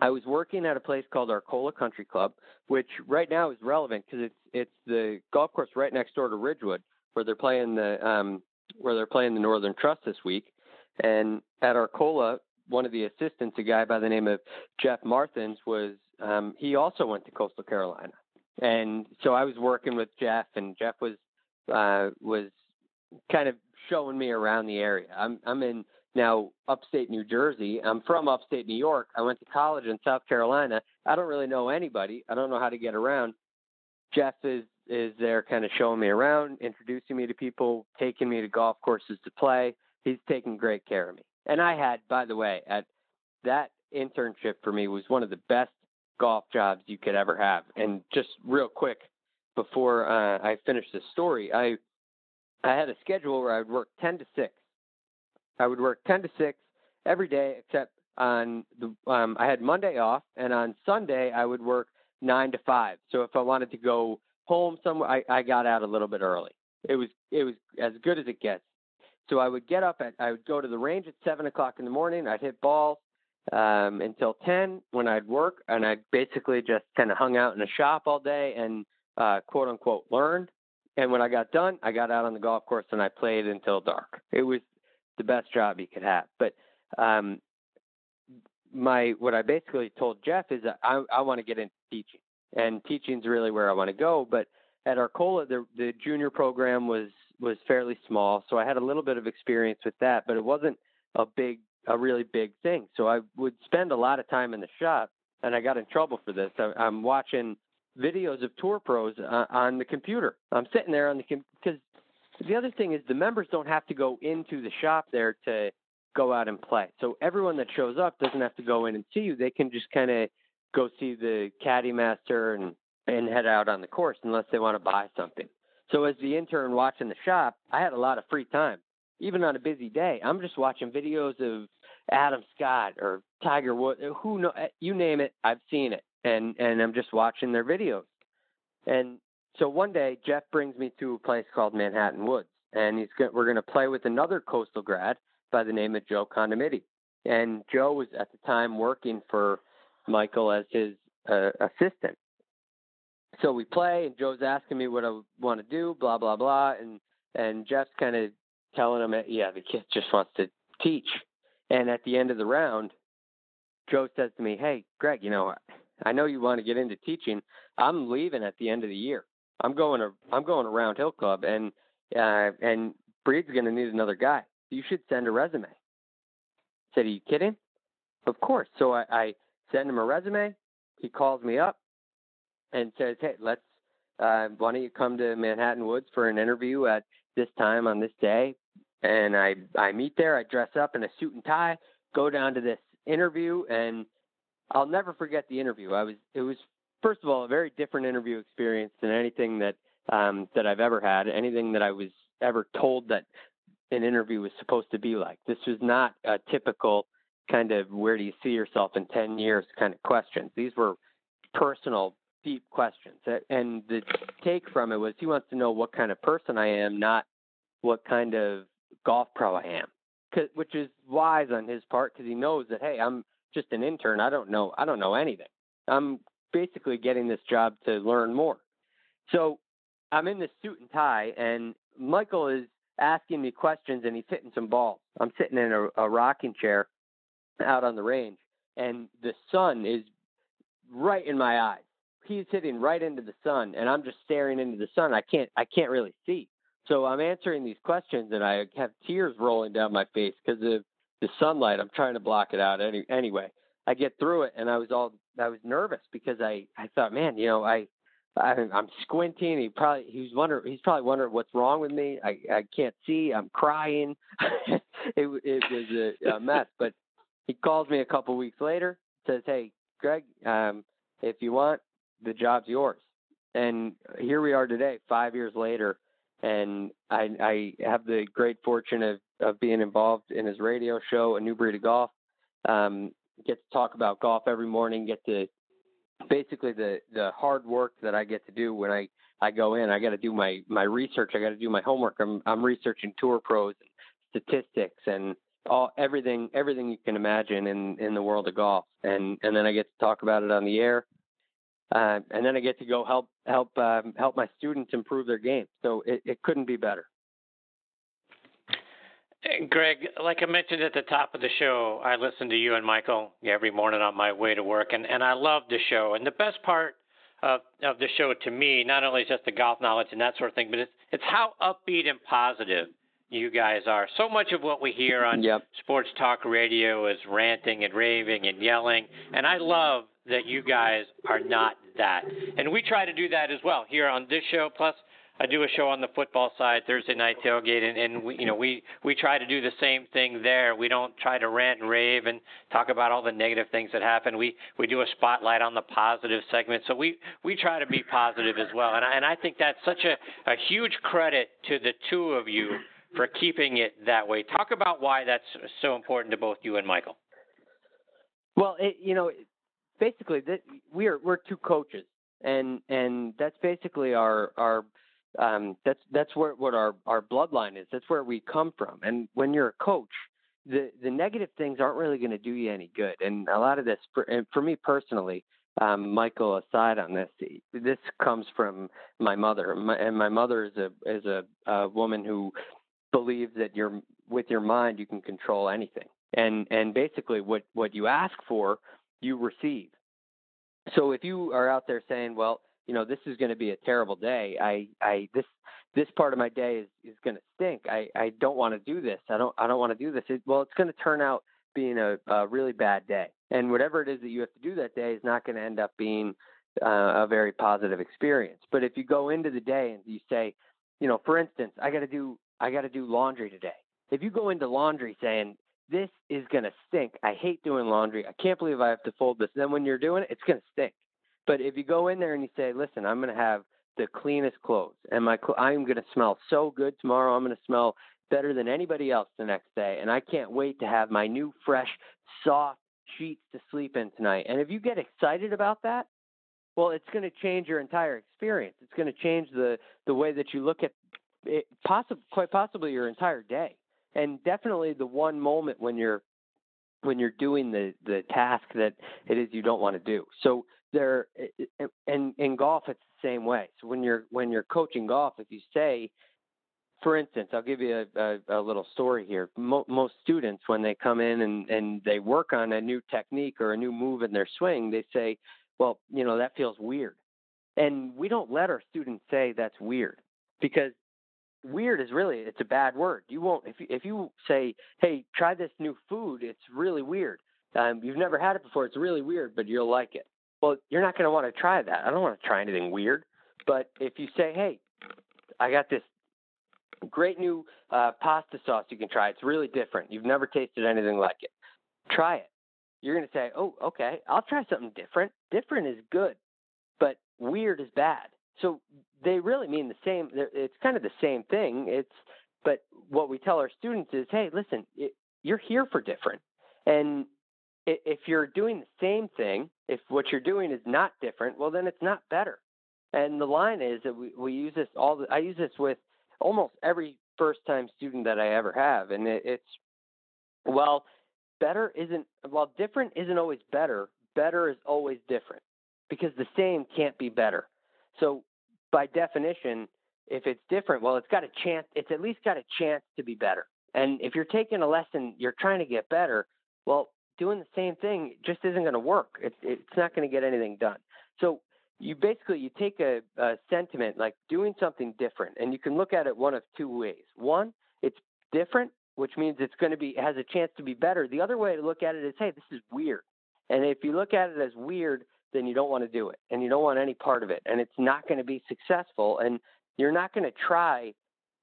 I was working at a place called Arcola Country Club, which right now is relevant because it's it's the golf course right next door to Ridgewood, where they're playing the um, where they're playing the Northern Trust this week. And at Arcola, one of the assistants, a guy by the name of Jeff Marthins, was um, he also went to Coastal Carolina, and so I was working with Jeff, and Jeff was uh, was kind of showing me around the area. I'm I'm in now upstate New Jersey. I'm from upstate New York. I went to college in South Carolina. I don't really know anybody. I don't know how to get around. Jeff is is there kind of showing me around, introducing me to people, taking me to golf courses to play. He's taking great care of me. And I had, by the way, at that internship for me was one of the best golf jobs you could ever have. And just real quick before uh, I finish this story, I I had a schedule where I would work 10 to 6. I would work 10 to 6 every day except on the um I had Monday off and on Sunday I would work 9 to 5. So if I wanted to go home somewhere I, I got out a little bit early. It was it was as good as it gets. So I would get up at I would go to the range at seven o'clock in the morning. I'd hit balls um, until ten when I'd work, and I basically just kind of hung out in the shop all day and uh, quote unquote learned. And when I got done, I got out on the golf course and I played until dark. It was the best job you could have. But um, my what I basically told Jeff is I, I want to get into teaching, and teaching's really where I want to go. But at Arcola, the the junior program was was fairly small, so I had a little bit of experience with that, but it wasn't a big, a really big thing. So I would spend a lot of time in the shop, and I got in trouble for this. I, I'm watching videos of tour pros uh, on the computer. I'm sitting there on the because the other thing is the members don't have to go into the shop there to go out and play. So everyone that shows up doesn't have to go in and see you. They can just kind of go see the caddy master and and head out on the course unless they want to buy something. So as the intern watching the shop, I had a lot of free time. Even on a busy day, I'm just watching videos of Adam Scott or Tiger Woods, who know you name it, I've seen it, and and I'm just watching their videos. And so one day, Jeff brings me to a place called Manhattan Woods, and he's go- we're going to play with another coastal grad by the name of Joe Condamiti. And Joe was at the time working for Michael as his uh, assistant so we play, and Joe's asking me what I want to do, blah blah blah, and and Jeff's kind of telling him, yeah, the kid just wants to teach. And at the end of the round, Joe says to me, hey, Greg, you know, I know you want to get into teaching. I'm leaving at the end of the year. I'm going to I'm going to Round Hill Club, and uh, and Breed's going to need another guy. You should send a resume. I said, are you kidding? Of course. So I, I send him a resume. He calls me up and says, "Hey, let's uh, why don't you come to Manhattan Woods for an interview at this time on this day?" And I I meet there. I dress up in a suit and tie, go down to this interview, and I'll never forget the interview. I was it was first of all a very different interview experience than anything that um, that I've ever had, anything that I was ever told that an interview was supposed to be like. This was not a typical kind of where do you see yourself in 10 years kind of questions. These were personal deep questions. And the take from it was he wants to know what kind of person I am, not what kind of golf pro I am. Which is wise on his part because he knows that hey, I'm just an intern. I don't know. I don't know anything. I'm basically getting this job to learn more. So I'm in this suit and tie, and Michael is asking me questions, and he's hitting some balls. I'm sitting in a, a rocking chair out on the range, and the sun is right in my eyes he's hitting right into the sun and I'm just staring into the sun. I can't I can't really see. So I'm answering these questions and I have tears rolling down my face because of the sunlight. I'm trying to block it out any, anyway. I get through it and I was all I was nervous because I I thought, man, you know, I, I I'm squinting. He probably he's wondering he's probably wondering what's wrong with me. I I can't see. I'm crying. it it was a, a mess. But he calls me a couple weeks later, says, "Hey, Greg, um, if you want, the job's yours. And here we are today, five years later, and I, I have the great fortune of, of being involved in his radio show, A New Breed of Golf. Um, get to talk about golf every morning. Get to basically the the hard work that I get to do when I I go in. I got to do my my research. I got to do my homework. I'm I'm researching tour pros and statistics and all everything everything you can imagine in in the world of golf. And and then I get to talk about it on the air uh, and then I get to go help help um, help my students improve their game. So it, it couldn't be better. Greg, like I mentioned at the top of the show, I listen to you and Michael every morning on my way to work, and, and I love the show. And the best part of of the show to me, not only is just the golf knowledge and that sort of thing, but it's it's how upbeat and positive you guys are. So much of what we hear on yep. sports talk radio is ranting and raving and yelling, and I love that you guys are not that. And we try to do that as well here on this show. Plus, I do a show on the football side Thursday night tailgate, and, and we, you know, we we try to do the same thing there. We don't try to rant and rave and talk about all the negative things that happen. We we do a spotlight on the positive segment, so we we try to be positive as well. And I, and I think that's such a a huge credit to the two of you for keeping it that way. Talk about why that's so important to both you and Michael. Well, it, you know, basically, that we're we're two coaches, and and that's basically our our um, that's that's where what our our bloodline is. That's where we come from. And when you're a coach, the the negative things aren't really going to do you any good. And a lot of this, for, and for me personally, um, Michael aside on this, this comes from my mother, my, and my mother is a is a, a woman who believes that you're with your mind you can control anything, and and basically what what you ask for you receive. So if you are out there saying, well, you know, this is going to be a terrible day. I, I, this, this part of my day is, is going to stink. I, I don't want to do this. I don't, I don't want to do this. It, well, it's going to turn out being a, a really bad day. And whatever it is that you have to do that day is not going to end up being uh, a very positive experience. But if you go into the day and you say, you know, for instance, I got to do, I got to do laundry today. If you go into laundry saying, this is going to stink. I hate doing laundry. I can't believe I have to fold this. Then when you're doing it, it's going to stink. But if you go in there and you say, "Listen, I'm going to have the cleanest clothes, and my cl- I'm going to smell so good tomorrow. I'm going to smell better than anybody else the next day, and I can't wait to have my new, fresh, soft sheets to sleep in tonight." And if you get excited about that, well, it's going to change your entire experience. It's going to change the the way that you look at it, quite possibly your entire day, and definitely the one moment when you're when you're doing the the task that it is you don't want to do. So there and in golf it's the same way. So when you're when you're coaching golf, if you say, for instance, I'll give you a, a, a little story here. Mo- most students, when they come in and and they work on a new technique or a new move in their swing, they say, "Well, you know that feels weird," and we don't let our students say that's weird because weird is really it's a bad word. You won't if you, if you say, "Hey, try this new food," it's really weird. Um, you've never had it before. It's really weird, but you'll like it. Well, you're not going to want to try that. I don't want to try anything weird. But if you say, hey, I got this great new uh, pasta sauce you can try, it's really different. You've never tasted anything like it. Try it. You're going to say, oh, okay, I'll try something different. Different is good, but weird is bad. So they really mean the same. It's kind of the same thing. It's, but what we tell our students is, hey, listen, it, you're here for different. And if you're doing the same thing, if what you're doing is not different, well, then it's not better. And the line is that we, we use this all. The, I use this with almost every first time student that I ever have, and it, it's well, better isn't well, different isn't always better. Better is always different because the same can't be better. So by definition, if it's different, well, it's got a chance. It's at least got a chance to be better. And if you're taking a lesson, you're trying to get better. Well, doing the same thing just isn't going to work. It's it's not going to get anything done. So you basically you take a, a sentiment like doing something different, and you can look at it one of two ways. One, it's different, which means it's going to be has a chance to be better. The other way to look at it is, hey, this is weird. And if you look at it as weird, then you don't want to do it, and you don't want any part of it, and it's not going to be successful, and you're not going to try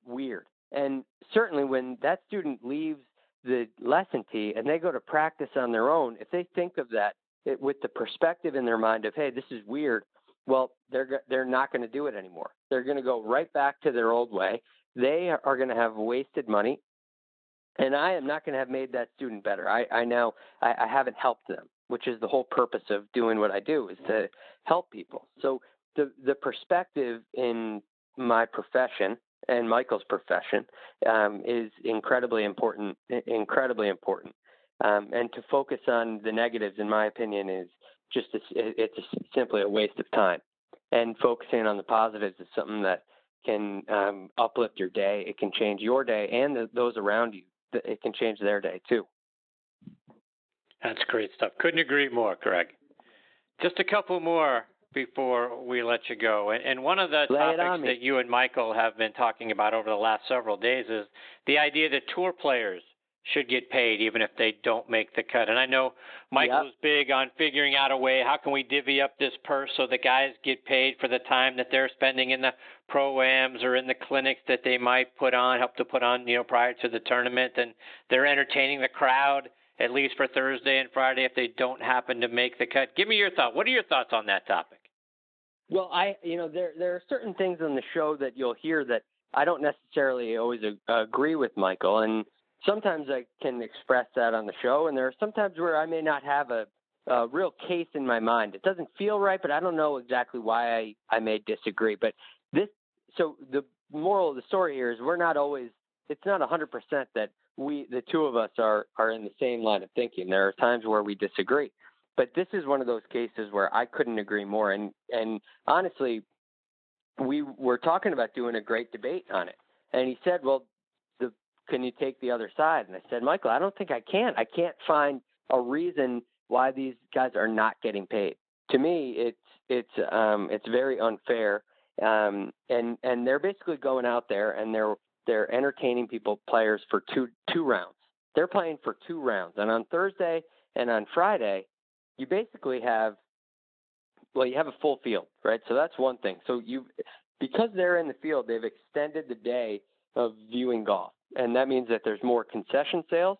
weird. And certainly when that student leaves the lesson tee and they go to practice on their own, if they think of that it, with the perspective in their mind of, hey, this is weird, well, they're they're not going to do it anymore. They're going to go right back to their old way. They are going to have wasted money, and I am not going to have made that student better. I, I now I, I haven't helped them, which is the whole purpose of doing what I do is to help people. So the the perspective in my profession and Michael's profession um, is incredibly important. Incredibly important, um, and to focus on the negatives, in my opinion, is just a, it's a, simply a waste of time. And focusing on the positives is something that can um, uplift your day. It can change your day and the, those around you. It can change their day too. That's great stuff. Couldn't agree more, Greg. Just a couple more before we let you go. And, and one of the Lay topics that you and Michael have been talking about over the last several days is the idea that tour players should get paid even if they don't make the cut. And I know Michael's yep. big on figuring out a way how can we divvy up this purse so the guys get paid for the time that they're spending in the proams or in the clinics that they might put on, help to put on, you know, prior to the tournament and they're entertaining the crowd at least for Thursday and Friday if they don't happen to make the cut. Give me your thought. What are your thoughts on that topic? Well, I you know there there are certain things on the show that you'll hear that I don't necessarily always agree with Michael, and sometimes I can express that on the show, and there are sometimes where I may not have a, a real case in my mind. It doesn't feel right, but I don't know exactly why I I may disagree. But this so the moral of the story here is we're not always. It's not a hundred percent that we the two of us are are in the same line of thinking. There are times where we disagree. But this is one of those cases where I couldn't agree more. And and honestly, we were talking about doing a great debate on it. And he said, "Well, the, can you take the other side?" And I said, "Michael, I don't think I can. I can't find a reason why these guys are not getting paid. To me, it's it's um, it's very unfair. Um, and and they're basically going out there and they're they're entertaining people players for two two rounds. They're playing for two rounds, and on Thursday and on Friday, you basically have well, you have a full field, right? So that's one thing. So you because they're in the field, they've extended the day of viewing golf. And that means that there's more concession sales.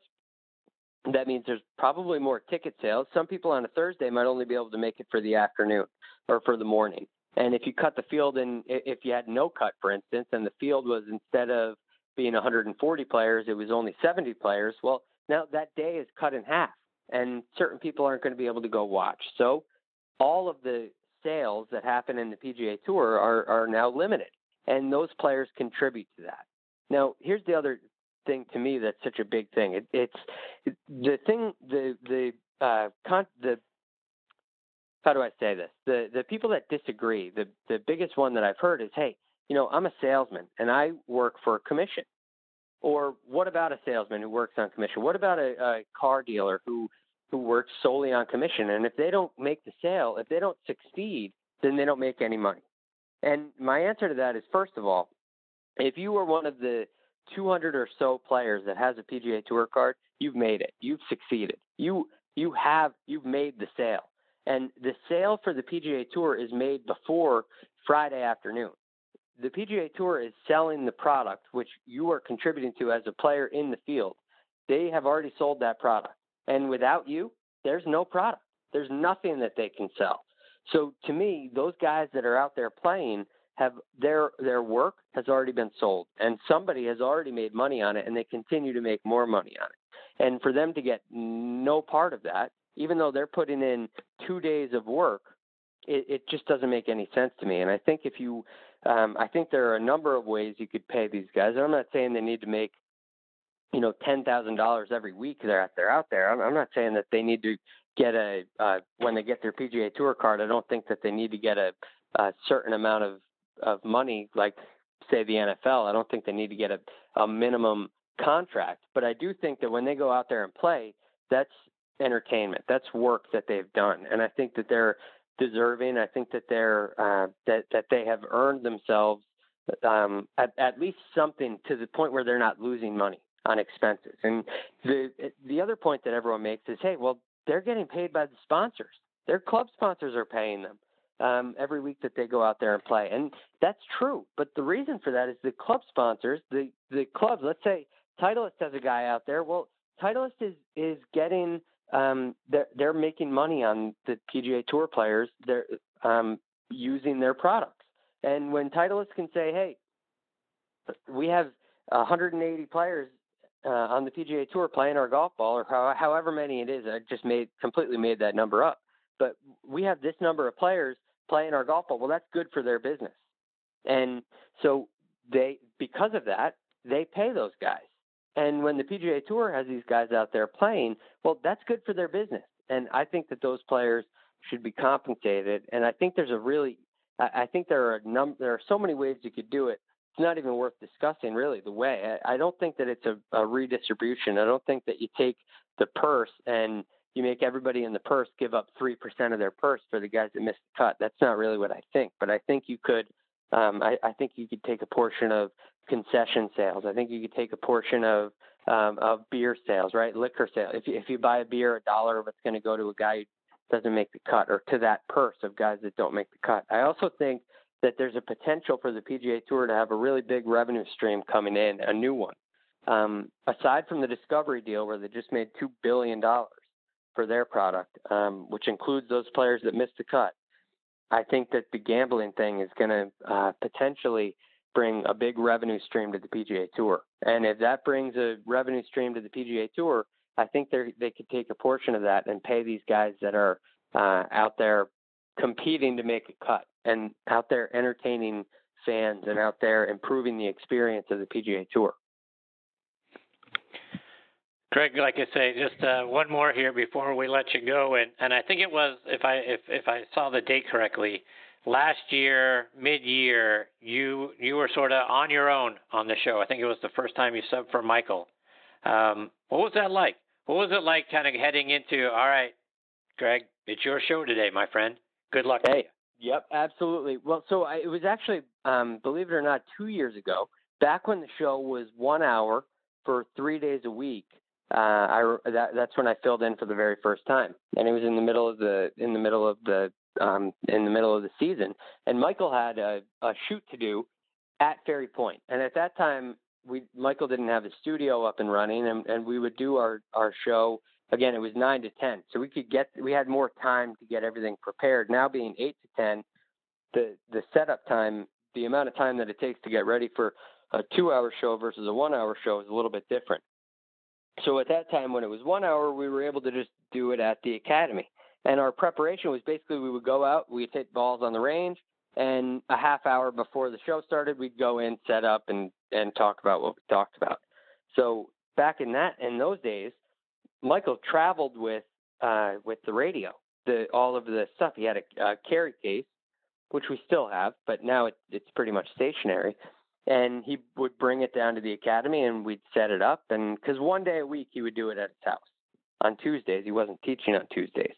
That means there's probably more ticket sales. Some people on a Thursday might only be able to make it for the afternoon or for the morning. And if you cut the field in, if you had no cut, for instance, and the field was instead of being 140 players, it was only 70 players, well, now that day is cut in half and certain people aren't going to be able to go watch. So all of the sales that happen in the PGA Tour are are now limited, and those players contribute to that. Now, here's the other thing to me that's such a big thing. It, it's the thing the the uh, con- the how do I say this? The the people that disagree, the the biggest one that I've heard is, hey, you know, I'm a salesman and I work for a commission. Or what about a salesman who works on commission? What about a, a car dealer who who works solely on commission? And if they don't make the sale, if they don't succeed, then they don't make any money. And my answer to that is first of all, if you were one of the 200 or so players that has a PGA Tour card, you've made it. You've succeeded. You you have you've made the sale. And the sale for the PGA Tour is made before Friday afternoon the PGA Tour is selling the product which you are contributing to as a player in the field. They have already sold that product. And without you, there's no product. There's nothing that they can sell. So to me, those guys that are out there playing have their their work has already been sold and somebody has already made money on it and they continue to make more money on it. And for them to get no part of that, even though they're putting in 2 days of work, it, it just doesn't make any sense to me. And I think if you um, I think there are a number of ways you could pay these guys. And I'm not saying they need to make, you know, ten thousand dollars every week they're they're out there. I'm, I'm not saying that they need to get a uh, when they get their PGA Tour card. I don't think that they need to get a, a certain amount of of money, like say the NFL. I don't think they need to get a, a minimum contract. But I do think that when they go out there and play, that's entertainment. That's work that they've done, and I think that they're deserving. I think that they're uh, that that they have earned themselves um, at, at least something to the point where they're not losing money on expenses. And the the other point that everyone makes is, hey, well, they're getting paid by the sponsors. Their club sponsors are paying them um, every week that they go out there and play, and that's true. But the reason for that is the club sponsors, the the clubs. Let's say Titleist has a guy out there. Well, Titleist is is getting um, they're, they're making money on the PGA Tour players. They're um, using their products. And when Titleist can say, "Hey, we have 180 players uh, on the PGA Tour playing our golf ball, or how, however many it is," I just made completely made that number up. But we have this number of players playing our golf ball. Well, that's good for their business, and so they because of that they pay those guys. And when the PGA Tour has these guys out there playing, well, that's good for their business. And I think that those players should be compensated. And I think there's a really, I think there are a num- there are so many ways you could do it. It's not even worth discussing, really. The way I, I don't think that it's a, a redistribution. I don't think that you take the purse and you make everybody in the purse give up three percent of their purse for the guys that missed the cut. That's not really what I think. But I think you could um, I, I think you could take a portion of concession sales. I think you could take a portion of um, of beer sales, right? Liquor sales. If you, if you buy a beer, a dollar of it's going to go to a guy who doesn't make the cut, or to that purse of guys that don't make the cut. I also think that there's a potential for the PGA Tour to have a really big revenue stream coming in, a new one. Um, aside from the Discovery deal, where they just made two billion dollars for their product, um, which includes those players that missed the cut, I think that the gambling thing is going to uh, potentially bring a big revenue stream to the PGA Tour. And if that brings a revenue stream to the PGA Tour, I think they they could take a portion of that and pay these guys that are uh, out there competing to make a cut and out there entertaining fans and out there improving the experience of the PGA Tour. Greg, like I say, just uh, one more here before we let you go, and, and I think it was if I if if I saw the date correctly, last year mid-year you you were sort of on your own on the show. I think it was the first time you subbed for Michael. Um, what was that like? What was it like, kind of heading into all right, Greg, it's your show today, my friend. Good luck. Hey, yep, absolutely. Well, so I, it was actually, um, believe it or not, two years ago, back when the show was one hour for three days a week uh, I that, that's when I filled in for the very first time, and it was in the middle of the in the middle of the um, in the middle of the season, and Michael had a, a shoot to do at Ferry Point, and at that time we Michael didn't have his studio up and running, and, and we would do our our show again. It was nine to ten, so we could get we had more time to get everything prepared. Now being eight to ten, the the setup time, the amount of time that it takes to get ready for a two hour show versus a one hour show is a little bit different. So at that time, when it was one hour, we were able to just do it at the academy. And our preparation was basically we would go out, we'd hit balls on the range, and a half hour before the show started, we'd go in, set up, and and talk about what we talked about. So back in that in those days, Michael traveled with uh, with the radio, the all of the stuff. He had a, a carry case, which we still have, but now it, it's pretty much stationary and he would bring it down to the academy and we'd set it up and because one day a week he would do it at his house. On tuesdays he wasn't teaching on tuesdays.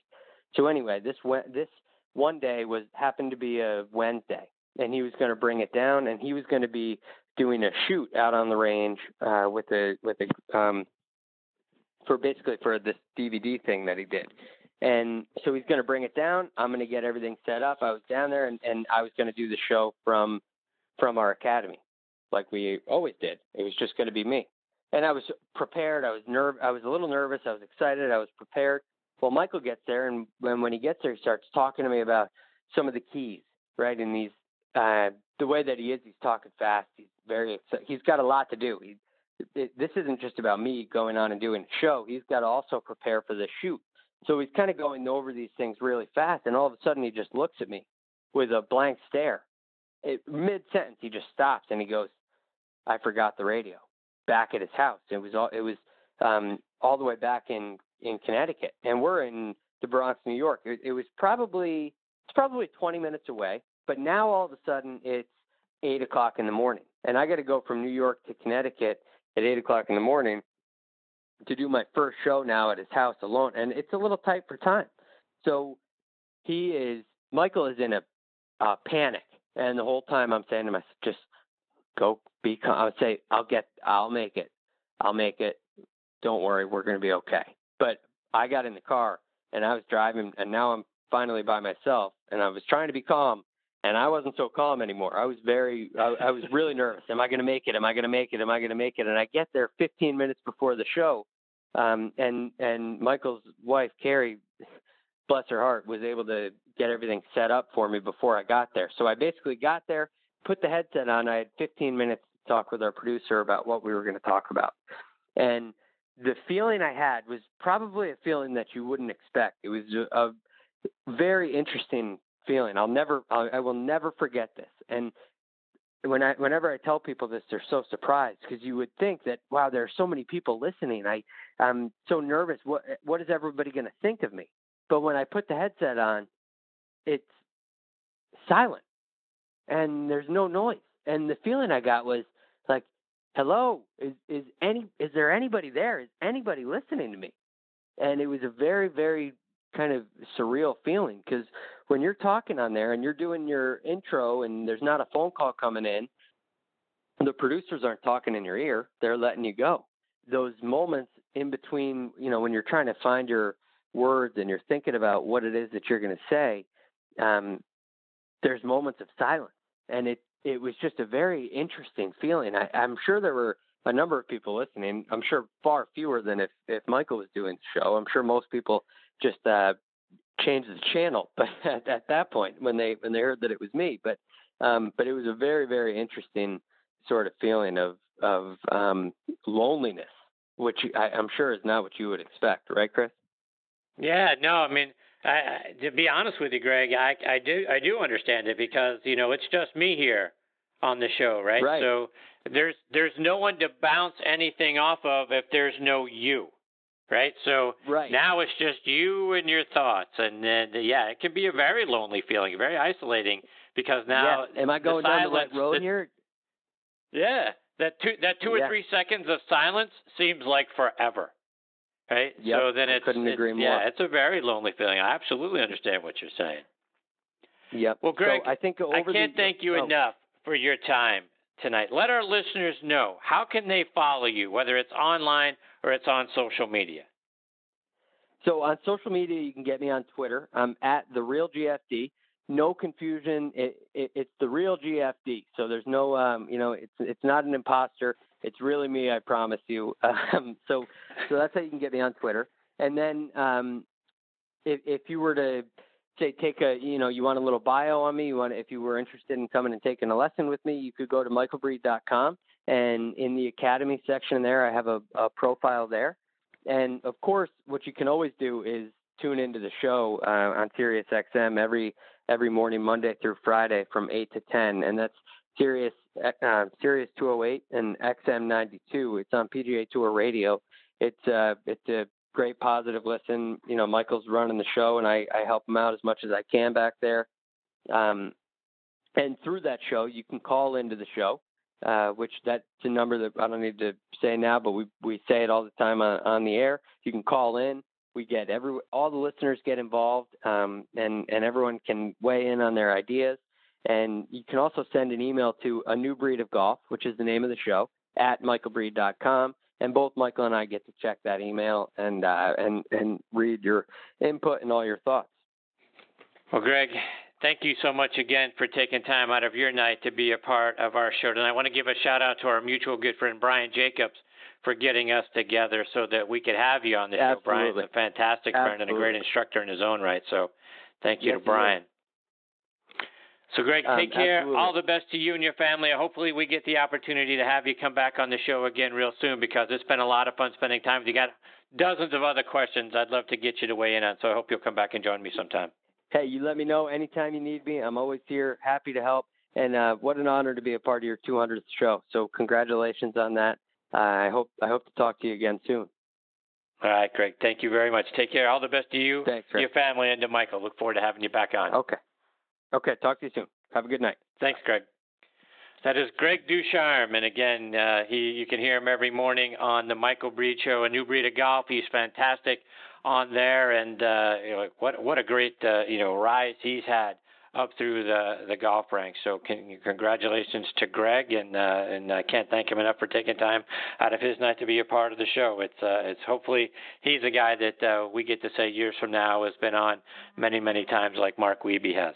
So anyway this this one day was happened to be a wednesday and he was going to bring it down and he was going to be doing a shoot out on the range uh with a with a um for basically for this dvd thing that he did. And so he's going to bring it down. I'm going to get everything set up. I was down there and and i was going to do the show from from our academy like we always did. It was just going to be me. And I was prepared. I was nerve. I was a little nervous. I was excited. I was prepared. Well, Michael gets there, and when when he gets there, he starts talking to me about some of the keys, right? And these, uh, the way that he is, he's talking fast. He's very. He's got a lot to do. He, it, this isn't just about me going on and doing a show. He's got to also prepare for the shoot. So he's kind of going over these things really fast, and all of a sudden he just looks at me with a blank stare. Mid sentence, he just stops and he goes, I forgot the radio back at his house. It was all it was um, all the way back in in Connecticut, and we're in the Bronx, New York. It, it was probably it's probably 20 minutes away, but now all of a sudden it's eight o'clock in the morning, and I got to go from New York to Connecticut at eight o'clock in the morning to do my first show now at his house alone, and it's a little tight for time. So he is Michael is in a uh, panic, and the whole time I'm saying to myself, just go be calm. I would say I'll get I'll make it. I'll make it. Don't worry, we're going to be okay. But I got in the car and I was driving and now I'm finally by myself and I was trying to be calm and I wasn't so calm anymore. I was very I, I was really nervous. Am I going to make it? Am I going to make it? Am I going to make it? And I get there 15 minutes before the show. Um and and Michael's wife Carrie bless her heart was able to get everything set up for me before I got there. So I basically got there put the headset on, I had 15 minutes to talk with our producer about what we were going to talk about. And the feeling I had was probably a feeling that you wouldn't expect. It was a, very interesting feeling. I'll never, I will never forget this. And when I, whenever I tell people this, they're so surprised because you would think that, wow, there are so many people listening. I, I'm so nervous. What, what is everybody going to think of me? But when I put the headset on, it's silent and there's no noise. And the feeling I got was like, hello, is is any is there anybody there? Is anybody listening to me? And it was a very very kind of surreal feeling because when you're talking on there and you're doing your intro and there's not a phone call coming in, the producers aren't talking in your ear; they're letting you go. those moments in between, you know, when you're trying to find your words and you're thinking about what it is that you're going to say, um, there's moments of silence, and it it was just a very interesting feeling. I, I'm sure there were a number of people listening. I'm sure far fewer than if if Michael was doing the show. I'm sure most people just uh, changed the channel, but at, at that point when they when they heard that it was me, but um, but it was a very very interesting sort of feeling of of um, loneliness, which I, I'm sure is not what you would expect, right, Chris? Yeah, no, I mean, I, to be honest with you, Greg, I, I do I do understand it because you know it's just me here on the show, right? Right. So there's there's no one to bounce anything off of if there's no you, right? So right. now it's just you and your thoughts, and then yeah, it can be a very lonely feeling, very isolating because now yeah. am I going the down silence, the right road the, here? Yeah, that two that two yeah. or three seconds of silence seems like forever. Right? Yep. so then I it's, couldn't it's agree more. yeah, it's a very lonely feeling. I absolutely understand what you're saying. Yep. Well, Greg, so I think over I can't the, thank you oh. enough for your time tonight. Let our listeners know how can they follow you, whether it's online or it's on social media. So on social media, you can get me on Twitter. I'm at the real GFD. No confusion. It, it, it's the real GFD. So there's no, um, you know, it's it's not an imposter. It's really me. I promise you. Um, so so that's how you can get me on Twitter. And then um, if if you were to say take a you know you want a little bio on me you want if you were interested in coming and taking a lesson with me you could go to michaelbreed.com and in the academy section there i have a, a profile there and of course what you can always do is tune into the show uh, on sirius xm every every morning monday through friday from 8 to 10 and that's sirius uh, sirius 208 and xm 92 it's on pga tour radio it's uh it's a great positive listen. You know, Michael's running the show, and I, I help him out as much as I can back there. Um, and through that show, you can call into the show, uh, which that's a number that I don't need to say now, but we we say it all the time on, on the air. You can call in. We get every all the listeners get involved, um, and and everyone can weigh in on their ideas. And you can also send an email to a new breed of golf, which is the name of the show, at michaelbreed.com and both Michael and I get to check that email and uh, and and read your input and all your thoughts. Well, Greg, thank you so much again for taking time out of your night to be a part of our show tonight. I want to give a shout out to our mutual good friend Brian Jacobs for getting us together so that we could have you on the Absolutely. show. Brian's a fantastic Absolutely. friend and a great instructor in his own right. So, thank you Yes, to Brian. So, Greg, Um, take care. absolutely. All the best to you and your family. Hopefully, we get the opportunity to have you come back on the show again real soon because it's been a lot of fun spending time with you. Got dozens of other questions I'd love to get you to weigh in on. So, I hope you'll come back and join me sometime. Hey, you let me know anytime you need me. I'm always here, happy to help. And uh, what an honor to be a part of your 200th show. So congratulations on that. Uh, I hope I hope to talk to you again soon. All right, Greg. Thank you very much. Take care. All the best to you, Thanks, your family, and to Michael. Look forward to having you back on. Okay. Okay. Talk to you soon. Have a good night. Thanks, Greg. That is Greg Ducharme, and again, uh, he you can hear him every morning on the Michael Breed Show, a new breed of golf. He's fantastic on there, and uh, you know, what what a great uh, you know rise he's had up through the the golf ranks. So, can, congratulations to Greg, and uh, and I can't thank him enough for taking time out of his night to be a part of the show. It's uh, it's hopefully he's a guy that uh, we get to say years from now has been on many many times, like Mark Wiebe has.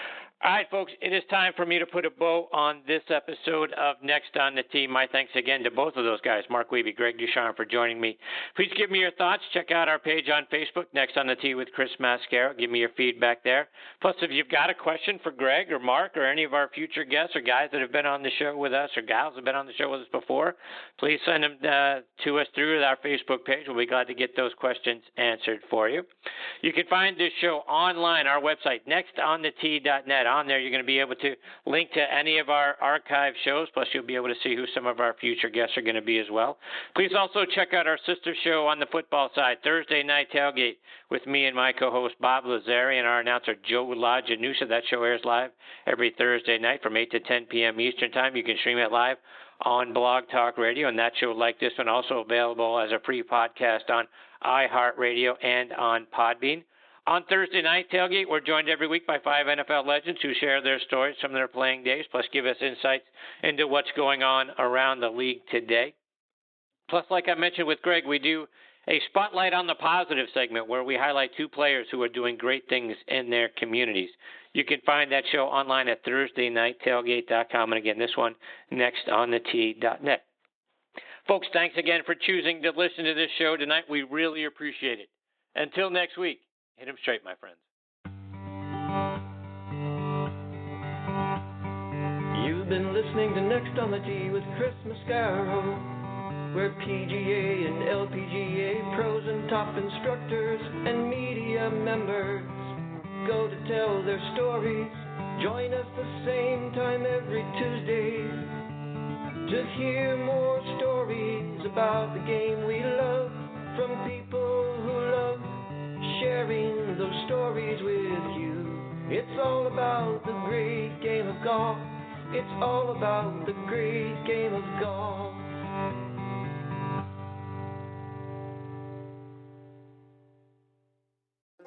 All right, folks, it is time for me to put a bow on this episode of Next on the Tee. My thanks again to both of those guys, Mark Wiebe, Greg Ducharme, for joining me. Please give me your thoughts. Check out our page on Facebook, Next on the Tee with Chris Mascaro. Give me your feedback there. Plus, if you've got a question for Greg or Mark or any of our future guests or guys that have been on the show with us or gals that have been on the show with us before, please send them uh, to us through our Facebook page. We'll be glad to get those questions answered for you. You can find this show online, our website, nextonthetee.net. On there, you're going to be able to link to any of our archive shows, plus, you'll be able to see who some of our future guests are going to be as well. Please also check out our sister show on the football side, Thursday Night Tailgate, with me and my co host Bob Lazari and our announcer Joe LaGenusa. That show airs live every Thursday night from 8 to 10 p.m. Eastern Time. You can stream it live on Blog Talk Radio, and that show, like this one, also available as a free podcast on iHeartRadio and on Podbean. On Thursday night tailgate, we're joined every week by five NFL legends who share their stories from their playing days, plus give us insights into what's going on around the league today. Plus, like I mentioned with Greg, we do a spotlight on the positive segment where we highlight two players who are doing great things in their communities. You can find that show online at ThursdayNightTailgate.com. And again, this one next on the Tee.net. Folks, thanks again for choosing to listen to this show tonight. We really appreciate it. Until next week, hit 'em straight, my friends. You've been listening to Next on the Tee with Chris Mascaro, where PGA and LPGA pros and top instructors and media members go to tell their stories. Join us the same time every Tuesday to hear more stories about the game we love from people sharing those stories with you. It's all about the great game of golf. It's all about the great game of golf.